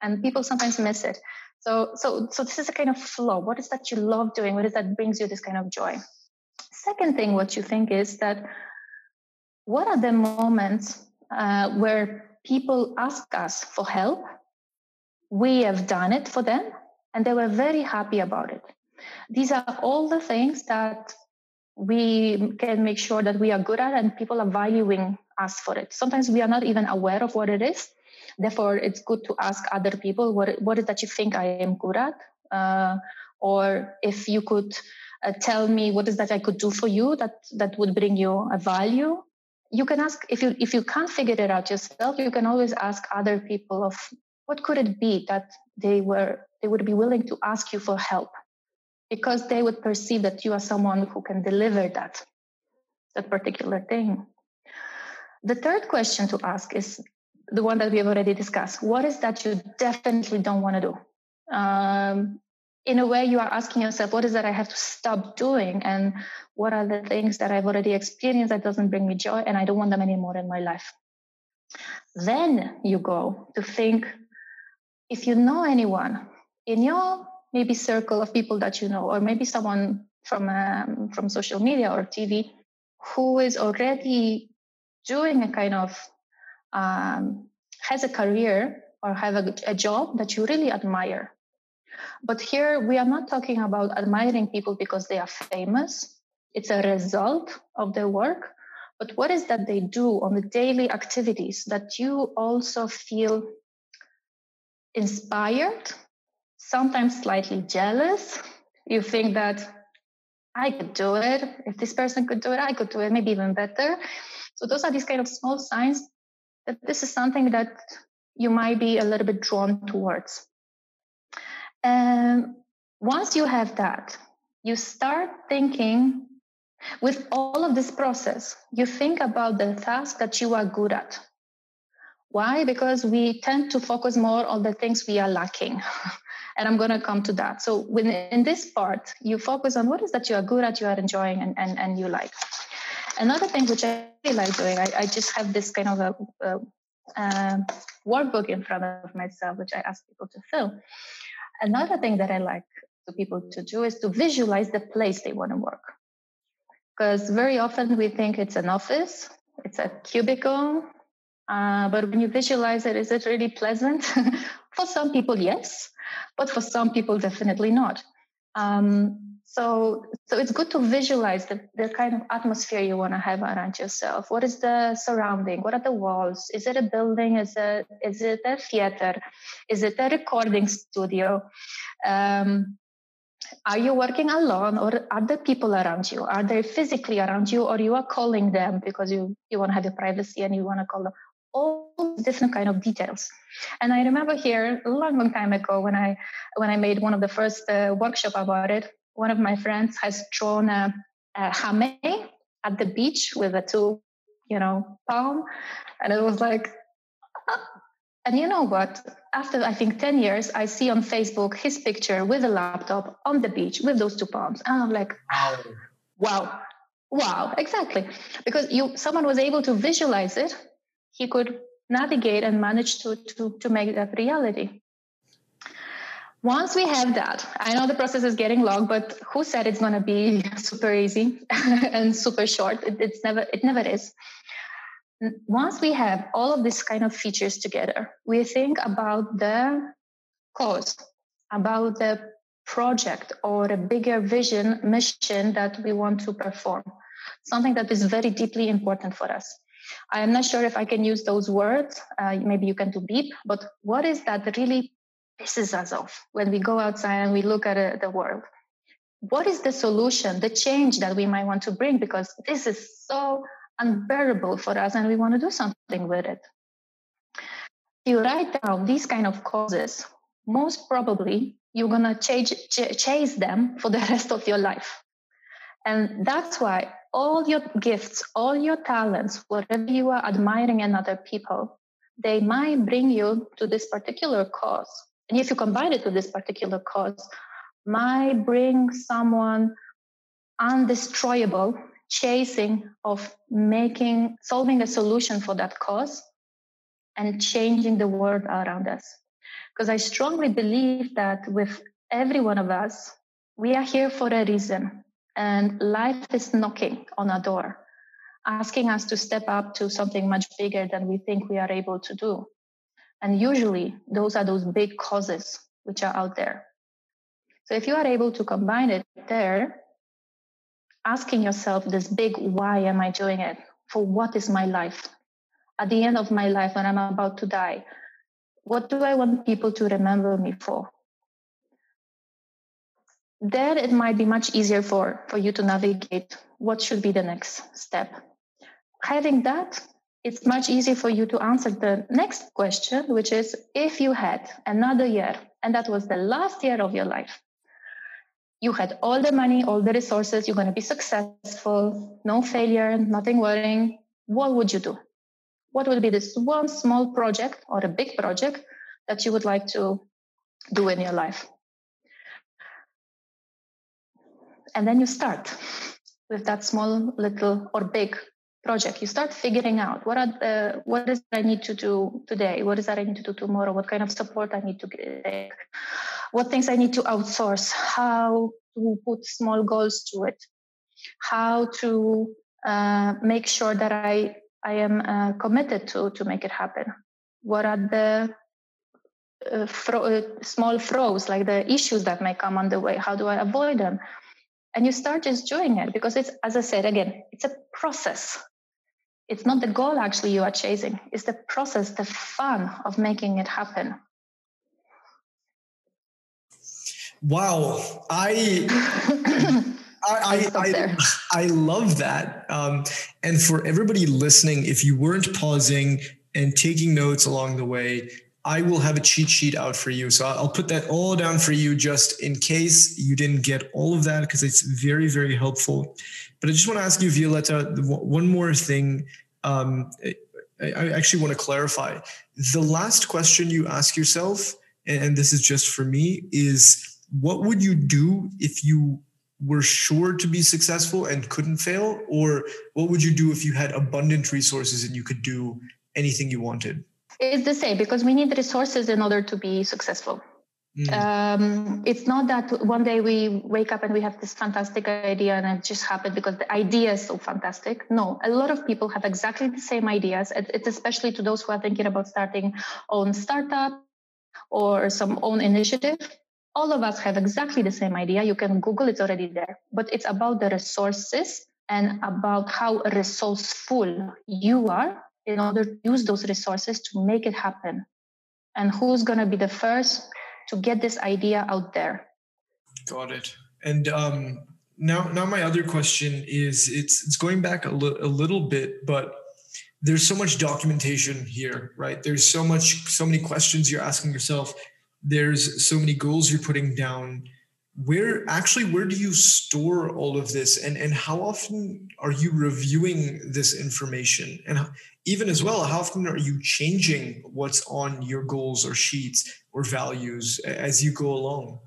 [SPEAKER 1] And people sometimes miss it. So, so, so this is a kind of flow. What is that you love doing? What is that brings you this kind of joy? Second thing, what you think is that what are the moments uh, where people ask us for help? We have done it for them, and they were very happy about it. These are all the things that we can make sure that we are good at, and people are valuing us for it. Sometimes we are not even aware of what it is, Therefore, it's good to ask other people what what is that you think I am good at, uh, or if you could uh, tell me what is that I could do for you that that would bring you a value. You can ask if you if you can't figure it out yourself. You can always ask other people of what could it be that they were they would be willing to ask you for help because they would perceive that you are someone who can deliver that that particular thing. The third question to ask is the one that we have already discussed. What is that you definitely don't want to do? Um, in a way, you are asking yourself, what is that I have to stop doing? And what are the things that I've already experienced that doesn't bring me joy and I don't want them anymore in my life? Then you go to think if you know anyone in your maybe circle of people that you know, or maybe someone from um, from social media or TV who is already doing a kind of um, has a career or have a, a job that you really admire. But here we are not talking about admiring people because they are famous. It's a result of their work. But what is that they do on the daily activities that you also feel inspired, sometimes slightly jealous? You think that I could do it. If this person could do it, I could do it, maybe even better. So those are these kind of small signs that this is something that you might be a little bit drawn towards. And once you have that, you start thinking with all of this process, you think about the task that you are good at. Why? Because we tend to focus more on the things we are lacking. and I'm going to come to that. So when in this part, you focus on what is that you are good at, you are enjoying, and, and, and you like. Another thing which I really like doing, I, I just have this kind of a, a, a, workbook in front of myself, which I ask people to fill. Another thing that I like to people to do is to visualize the place they want to work. Because very often we think it's an office, it's a cubicle, uh, but when you visualize it, is it really pleasant? for some people, yes, but for some people, definitely not. Um, so, so it's good to visualize the, the kind of atmosphere you want to have around yourself. What is the surrounding? What are the walls? Is it a building? Is it is it a theater? Is it a recording studio? Um, are you working alone, or are there people around you? Are they physically around you, or you are calling them because you you want to have your privacy and you want to call them? All different kind of details. And I remember here a long, long time ago when I when I made one of the first uh, workshop about it one of my friends has drawn a, a hame at the beach with a two, you know, palm. And it was like, uh, and you know what? After I think 10 years, I see on Facebook his picture with a laptop on the beach with those two palms. And I'm like, wow, wow, wow, exactly. Because you someone was able to visualize it, he could navigate and manage to to to make that reality. Once we have that, I know the process is getting long, but who said it's going to be super easy and super short? It, it's never, it never is. Once we have all of these kind of features together, we think about the cause, about the project or a bigger vision, mission that we want to perform, something that is very deeply important for us. I am not sure if I can use those words. Uh, maybe you can do beep, but what is that really pisses us off when we go outside and we look at uh, the world. What is the solution, the change that we might want to bring? Because this is so unbearable for us and we want to do something with it. If you write down these kind of causes, most probably you're going to ch- chase them for the rest of your life. And that's why all your gifts, all your talents, whatever you are admiring in other people, they might bring you to this particular cause. And if you combine it with this particular cause, might bring someone undestroyable chasing of making solving a solution for that cause and changing the world around us because i strongly believe that with every one of us we are here for a reason and life is knocking on our door asking us to step up to something much bigger than we think we are able to do. And usually those are those big causes which are out there. So if you are able to combine it there, asking yourself this big why am I doing it? For what is my life? At the end of my life, when I'm about to die, what do I want people to remember me for? Then it might be much easier for, for you to navigate what should be the next step having that, it's much easier for you to answer the next question, which is if you had another year and that was the last year of your life, you had all the money, all the resources, you're going to be successful, no failure, nothing worrying. What would you do? What would be this one small project or a big project that you would like to do in your life? And then you start with that small, little, or big project. You start figuring out what are the what is i need to do today? What is that i need to do tomorrow? What kind of support i need to get? What things i need to outsource? How to put small goals to it? How to uh, make sure that i i am uh, committed to to make it happen? What are the uh, fro- uh, small frows like the issues that may come on the way? How do i avoid them? And you start just doing it because it's as i said again it's a process it's not the goal actually you are chasing it's the process the fun of making it happen
[SPEAKER 2] wow i I, I, I, I, love that. Um, and for everybody listening, if you weren't pausing and taking notes along the way, I will have a cheat sheet out for you. So I'll put that all down for you just in case you didn't get all of that because it's very, very helpful. But I just want to ask you, Violetta, one more thing um, I actually want to clarify. The last question you ask yourself, and this is just for me, is what would you do if you were sure to be successful and couldn't fail? Or what would you do if you had abundant resources and you could do anything you wanted?
[SPEAKER 1] It's the same because we need resources in order to be successful. Mm. Um, it's not that one day we wake up and we have this fantastic idea and it just happened because the idea is so fantastic. No, a lot of people have exactly the same ideas. It's especially to those who are thinking about starting own startup or some own initiative. All of us have exactly the same idea. You can Google, it's already there. But it's about the resources and about how resourceful you are in order to use those resources to make it happen. And who's going to be the first to get this idea out there.
[SPEAKER 2] Got it. And um, now, now my other question is it's it's going back a, li- a little bit, but there's so much documentation here, right? There's so much, so many questions you're asking yourself. There's so many goals you're putting down. Where actually, where do you store all of this, and and how often are you reviewing this information? And even as well, how often are you changing what's on your goals or sheets or values as you go along?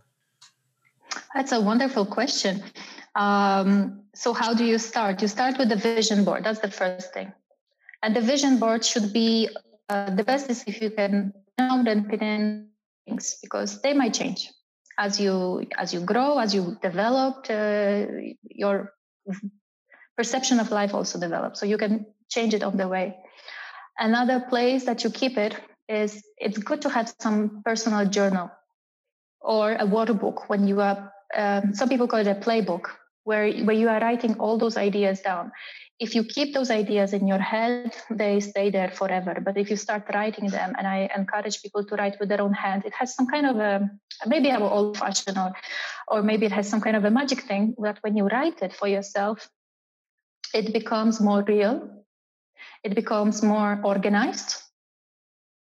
[SPEAKER 1] That's a wonderful question. Um, so, how do you start? You start with the vision board. That's the first thing. And the vision board should be uh, the best is if you can count and pin in things because they might change as you as you grow, as you develop. Uh, your perception of life also develops. So you can change it on the way. Another place that you keep it is it's good to have some personal journal or a water book when you are um, some people call it a playbook where where you are writing all those ideas down. If you keep those ideas in your head they stay there forever. But if you start writing them and i encourage people to write with their own hand it has some kind of a maybe an old fashioned or or maybe it has some kind of a magic thing that when you write it for yourself it becomes more real it becomes more organized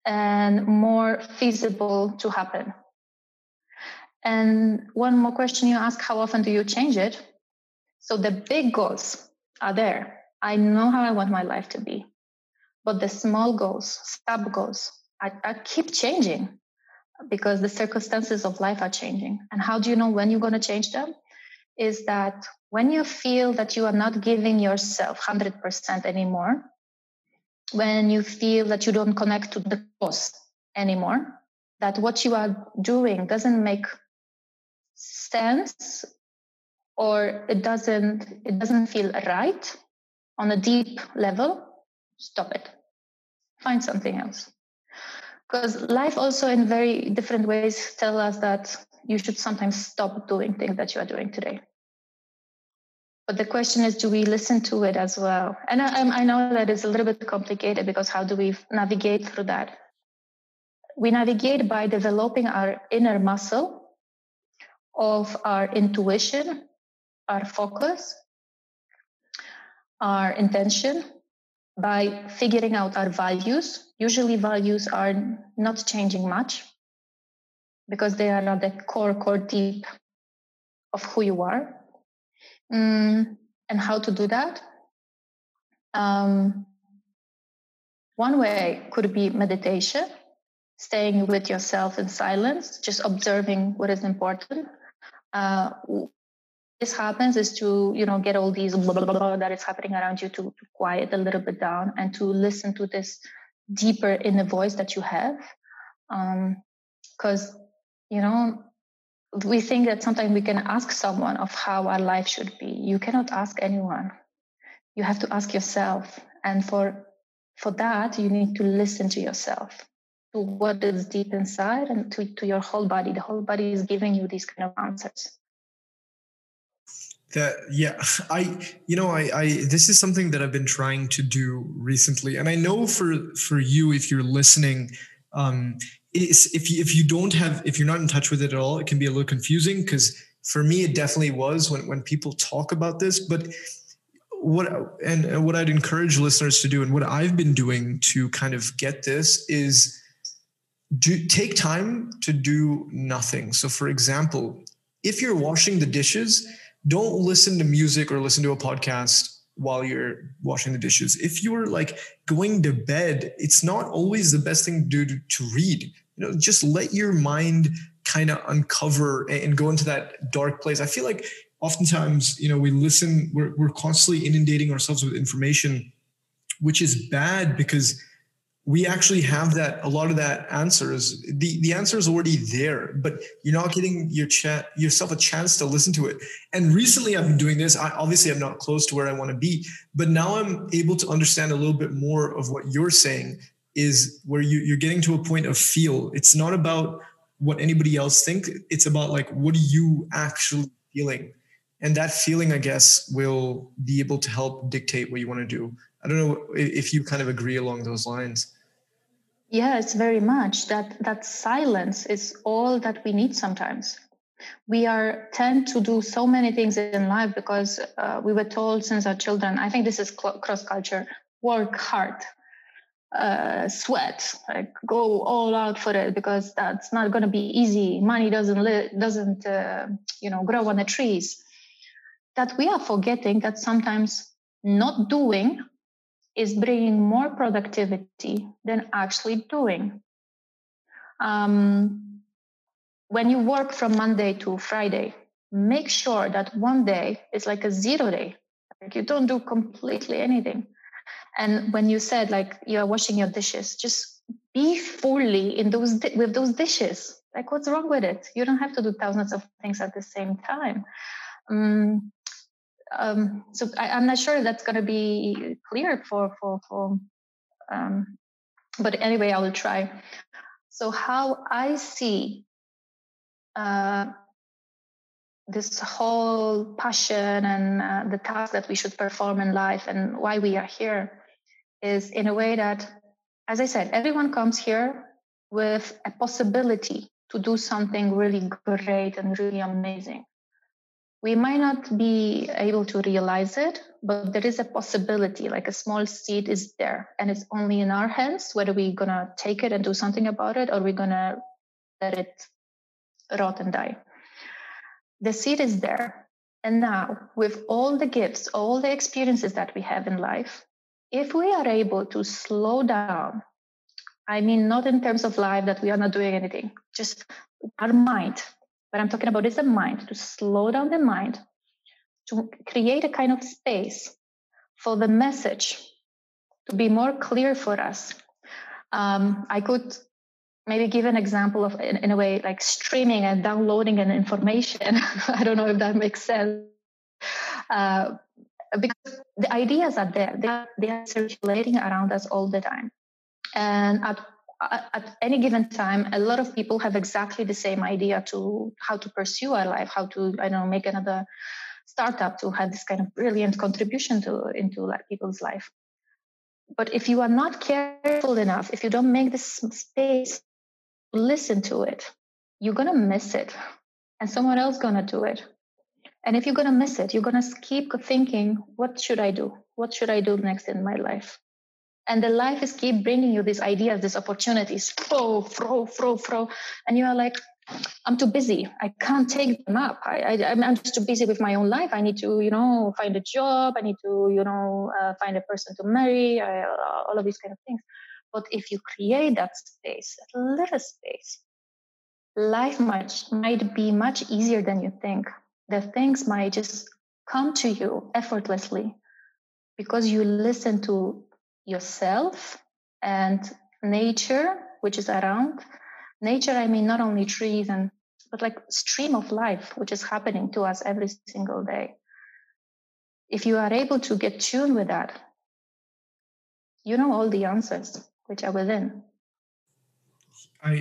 [SPEAKER 1] and more feasible to happen. And one more question you ask how often do you change it? So the big goals are there. I know how I want my life to be. But the small goals, sub goals, I, I keep changing because the circumstances of life are changing. And how do you know when you're going to change them? Is that when you feel that you are not giving yourself 100% anymore, when you feel that you don't connect to the cause anymore, that what you are doing doesn't make sense or it doesn't it doesn't feel right on a deep level stop it. Find something else. Because life also in very different ways tell us that you should sometimes stop doing things that you are doing today but the question is do we listen to it as well and i, I know that it's a little bit complicated because how do we navigate through that we navigate by developing our inner muscle of our intuition our focus our intention by figuring out our values. Usually, values are not changing much because they are at the core, core deep of who you are. Mm, and how to do that? Um, one way could be meditation, staying with yourself in silence, just observing what is important. Uh, this happens is to you know get all these blah, blah, blah, that is happening around you to, to quiet a little bit down and to listen to this deeper inner voice that you have because um, you know we think that sometimes we can ask someone of how our life should be. You cannot ask anyone. You have to ask yourself. And for for that you need to listen to yourself to what is deep inside and to, to your whole body. The whole body is giving you these kind of answers.
[SPEAKER 2] That yeah i you know I, I this is something that i've been trying to do recently. And i know for for you if you're listening um if you if you don't have if you're not in touch with it at all it can be a little confusing because for me it definitely was when when people talk about this but what and what i'd encourage listeners to do and what i've been doing to kind of get this is do take time to do nothing so for example if you're washing the dishes don't listen to music or listen to a podcast while you're washing the dishes. If you're like going to bed, it's not always the best thing to do to, to read. You know, just let your mind kind of uncover and go into that dark place. I feel like oftentimes, you know, we listen, we're, we're constantly inundating ourselves with information, which is bad because we actually have that a lot of that answers the the answer is already there but you're not getting your chat yourself a chance to listen to it and recently i've been doing this i obviously i'm not close to where i want to be but now i'm able to understand a little bit more of what you're saying is where you, you're getting to a point of feel it's not about what anybody else think it's about like what are you actually feeling and that feeling i guess will be able to help dictate what you want to do I don't know if you kind of agree along those lines.
[SPEAKER 1] Yes, very much. That that silence is all that we need sometimes. We are tend to do so many things in life because uh, we were told since our children. I think this is cl- cross culture. Work hard, uh, sweat, like go all out for it because that's not going to be easy. Money doesn't li- doesn't uh, you know grow on the trees. That we are forgetting that sometimes not doing is bringing more productivity than actually doing. Um, when you work from Monday to Friday, make sure that one day is like a zero day. Like you don't do completely anything. And when you said like you are washing your dishes, just be fully in those di- with those dishes. Like what's wrong with it? You don't have to do thousands of things at the same time. Um, um, so I, am not sure that's going to be clear for for for. Um, but anyway, I will try. So how I see uh, this whole passion and uh, the task that we should perform in life and why we are here is in a way that, as I said, everyone comes here with a possibility to do something really great and really amazing we might not be able to realize it, but there is a possibility, like a small seed is there, and it's only in our hands whether we're gonna take it and do something about it, or we're gonna let it rot and die. The seed is there. And now, with all the gifts, all the experiences that we have in life, if we are able to slow down, I mean, not in terms of life that we are not doing anything, just our mind. What I'm talking about is the mind, to slow down the mind, to create a kind of space for the message to be more clear for us. Um, I could maybe give an example of in, in, a way like streaming and downloading an information i don't know if that makes sense uh, because the ideas are there they are, they are circulating around us all the time and at at any given time a lot of people have exactly the same idea to how to pursue our life how to i don't know make another startup to have this kind of brilliant contribution to into like people's life but if you are not careful enough if you don't make this space listen to it, you're going to miss it. And someone else going to do it. And if you're going to miss it, you're going to keep thinking, what should I do? What should I do next in my life? And the life is keep bringing you these ideas, these opportunities, throw, throw, throw, throw. And you are like, I'm too busy. I can't take them up. I, am just too busy with my own life. I need to, you know, find a job. I need to, you know, uh, find a person to marry, I, all of these kind of things. But if you create that space, a little space, life much might be much easier than you think. The things might just come to you effortlessly because you listen to yourself and nature, which is around. Nature, I mean, not only trees and but like stream of life, which is happening to us every single day. If you are able to get tuned with that, you know all the answers which are within.
[SPEAKER 2] I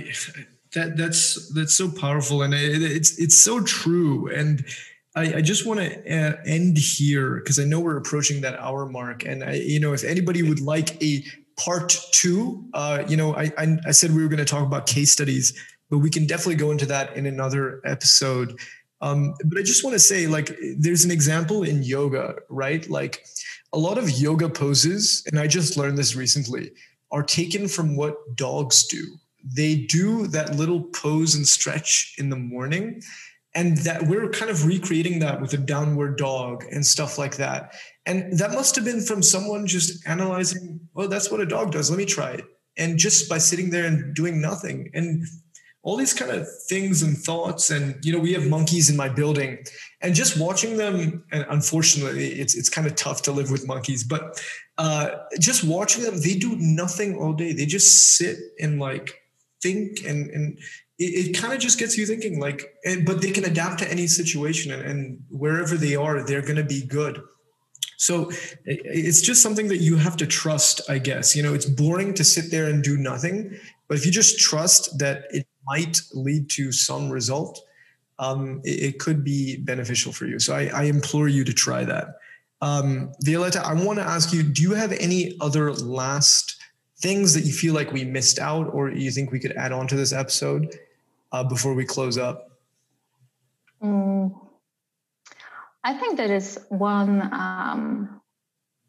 [SPEAKER 2] that that's that's so powerful and it, it's it's so true and I, I just want to uh, end here because I know we're approaching that hour mark and I you know if anybody would like a part two uh, you know I, I I said we were going to talk about case studies but we can definitely go into that in another episode um, but I just want to say like there's an example in yoga right like a lot of yoga poses and I just learned this recently are taken from what dogs do. They do that little pose and stretch in the morning. And that we're kind of recreating that with a downward dog and stuff like that. And that must have been from someone just analyzing, oh, that's what a dog does. Let me try it. And just by sitting there and doing nothing. And all these kind of things and thoughts and you know we have monkeys in my building and just watching them and unfortunately it's it's kind of tough to live with monkeys but uh, just watching them they do nothing all day they just sit and like think and and it, it kind of just gets you thinking like and but they can adapt to any situation and, and wherever they are they're going to be good so it's just something that you have to trust i guess you know it's boring to sit there and do nothing but if you just trust that it might lead to some result, um, it, it, could be beneficial for you. So I, I implore you to try that. Um, Violetta, I want to ask you: Do you have any other last things that you feel like we missed out, or you think we could add on to this episode uh, before we close up?
[SPEAKER 1] Mm, I think there is one. Um,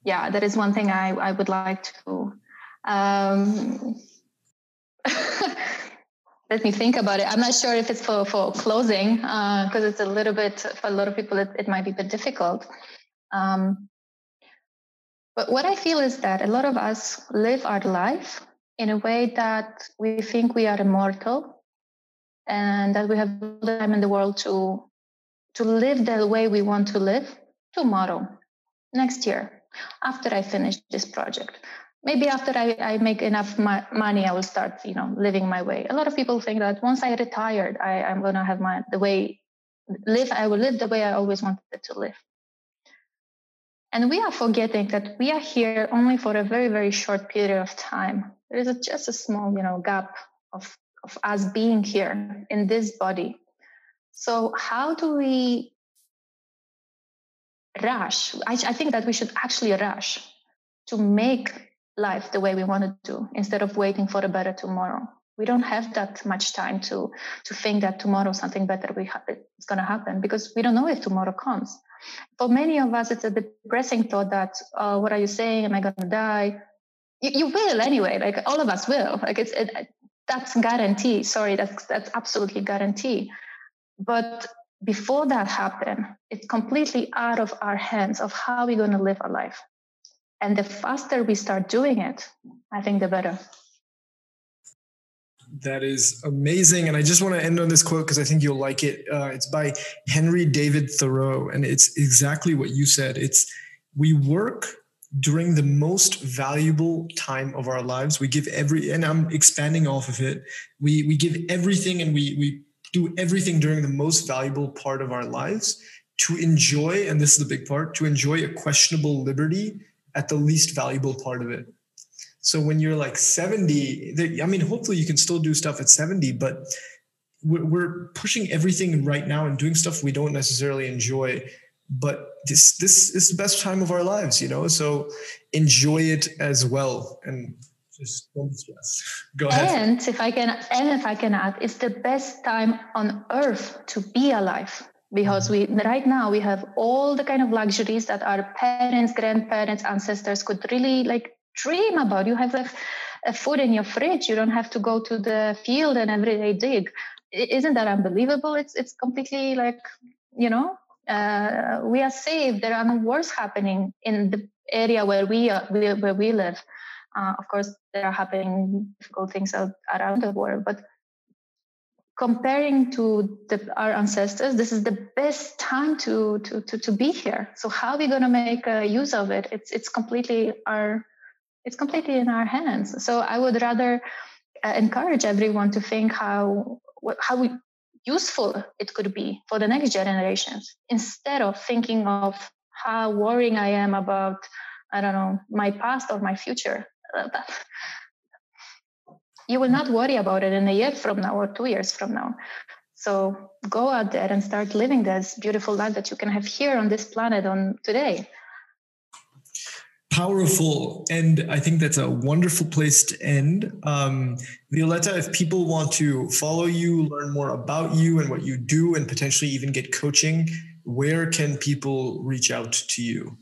[SPEAKER 1] yeah, there is one thing I, I would like to. Um, let me think about it. I'm not sure if it's for, for closing because uh, it's a little bit, for a lot of people, it, it might be a bit difficult. Um, but what I feel is that a lot of us live our life in a way that we think we are immortal and that we have time in the world to, to live the way we want to live tomorrow, next year, after I finish this project maybe after I, I make enough my, money, I will start, you know, living my way. A lot of people think that once I retired, I, I'm to have my the way live. I will live the way I always wanted to live. And we are forgetting that we are here only for a very, very short period of time. There is a, just a small, you know, gap of, of us being here in this body. So how do we rush? I, I think that we should actually rush to make life the way we want it to instead of waiting for a better tomorrow we don't have that much time to to think that tomorrow something better we ha- is going to happen because we don't know if tomorrow comes for many of us it's a depressing thought that oh, what are you saying? Am i going to die? You, you, will anyway like all of us will. Like it's it, that's guarantee. Sorry that's that's absolutely guarantee. But before that happen, it's completely out of our hands of how we're going to live our life. And the faster we start doing it, I think the better.
[SPEAKER 2] That is amazing. And I just want to end on this quote because I think you'll like it. Uh, it's by Henry David Thoreau. And it's exactly what you said. It's we work during the most valuable time of our lives. We give every, and I'm expanding off of it. We, we give everything and we, we do everything during the most valuable part of our lives to enjoy, and this is the big part, to enjoy a questionable liberty at the least valuable part of it. So when you're like 70, I mean, hopefully you can still do stuff at 70, but we're, pushing everything right now and doing stuff we don't necessarily enjoy. But this this is the best time of our lives, you know. So enjoy it as well, and just don't stress. Go ahead.
[SPEAKER 1] And if I can, and if I can add, it's the best time on earth to be alive because we right now we have all the kind of luxuries that our parents grandparents ancestors could really like dream about. You have a, a food in your fridge. You don't have to go to the field and every day dig. Isn't that unbelievable? It's it's completely like you know uh, we are safe there are no wars happening in the area where we are where we live. Uh, of course there are happening difficult things out, around the world but comparing to the, our ancestors, this is the best time to to to, to be here. So how are we going to make uh, use of it? It's it's completely our it's completely in our hands. So I would rather uh, encourage everyone to think how how we, useful it could be for the next generations instead of thinking of how worrying I am about I don't know my past or my future. You will not worry about it in a year from now or two years from now. So go out there and start living this beautiful life that you can have here on this planet on today.
[SPEAKER 2] Powerful. And I think that's a wonderful place to end. Um, Violetta, if people want to follow you, learn more about you and what you do, and potentially even get coaching, where can people reach out to you?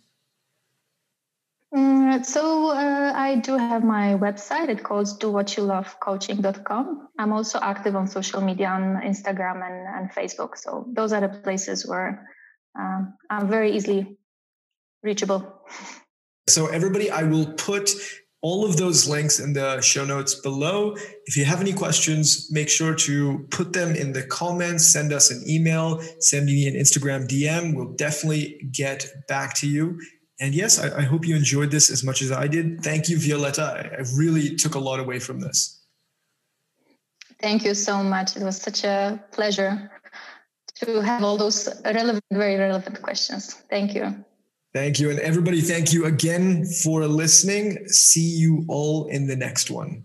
[SPEAKER 1] Mm, so uh, I do have my website. It calls do what you love dowhatyoulovecoaching.com. I'm also active on social media on Instagram and, and Facebook. So those are the places where um, I'm very easily reachable.
[SPEAKER 2] So everybody, I will put all of those links in the show notes below. If you have any questions, make sure to put them in the comments, send us an email, send me an Instagram DM. We'll definitely get back to you. And yes, I, I, hope you enjoyed this as much as I did. Thank you, Violetta. I, I really took a lot away from this.
[SPEAKER 1] Thank you so much. It was such a pleasure to have all those relevant, very relevant questions. Thank you.
[SPEAKER 2] Thank you. And everybody, thank you again for listening. See you all in the next one.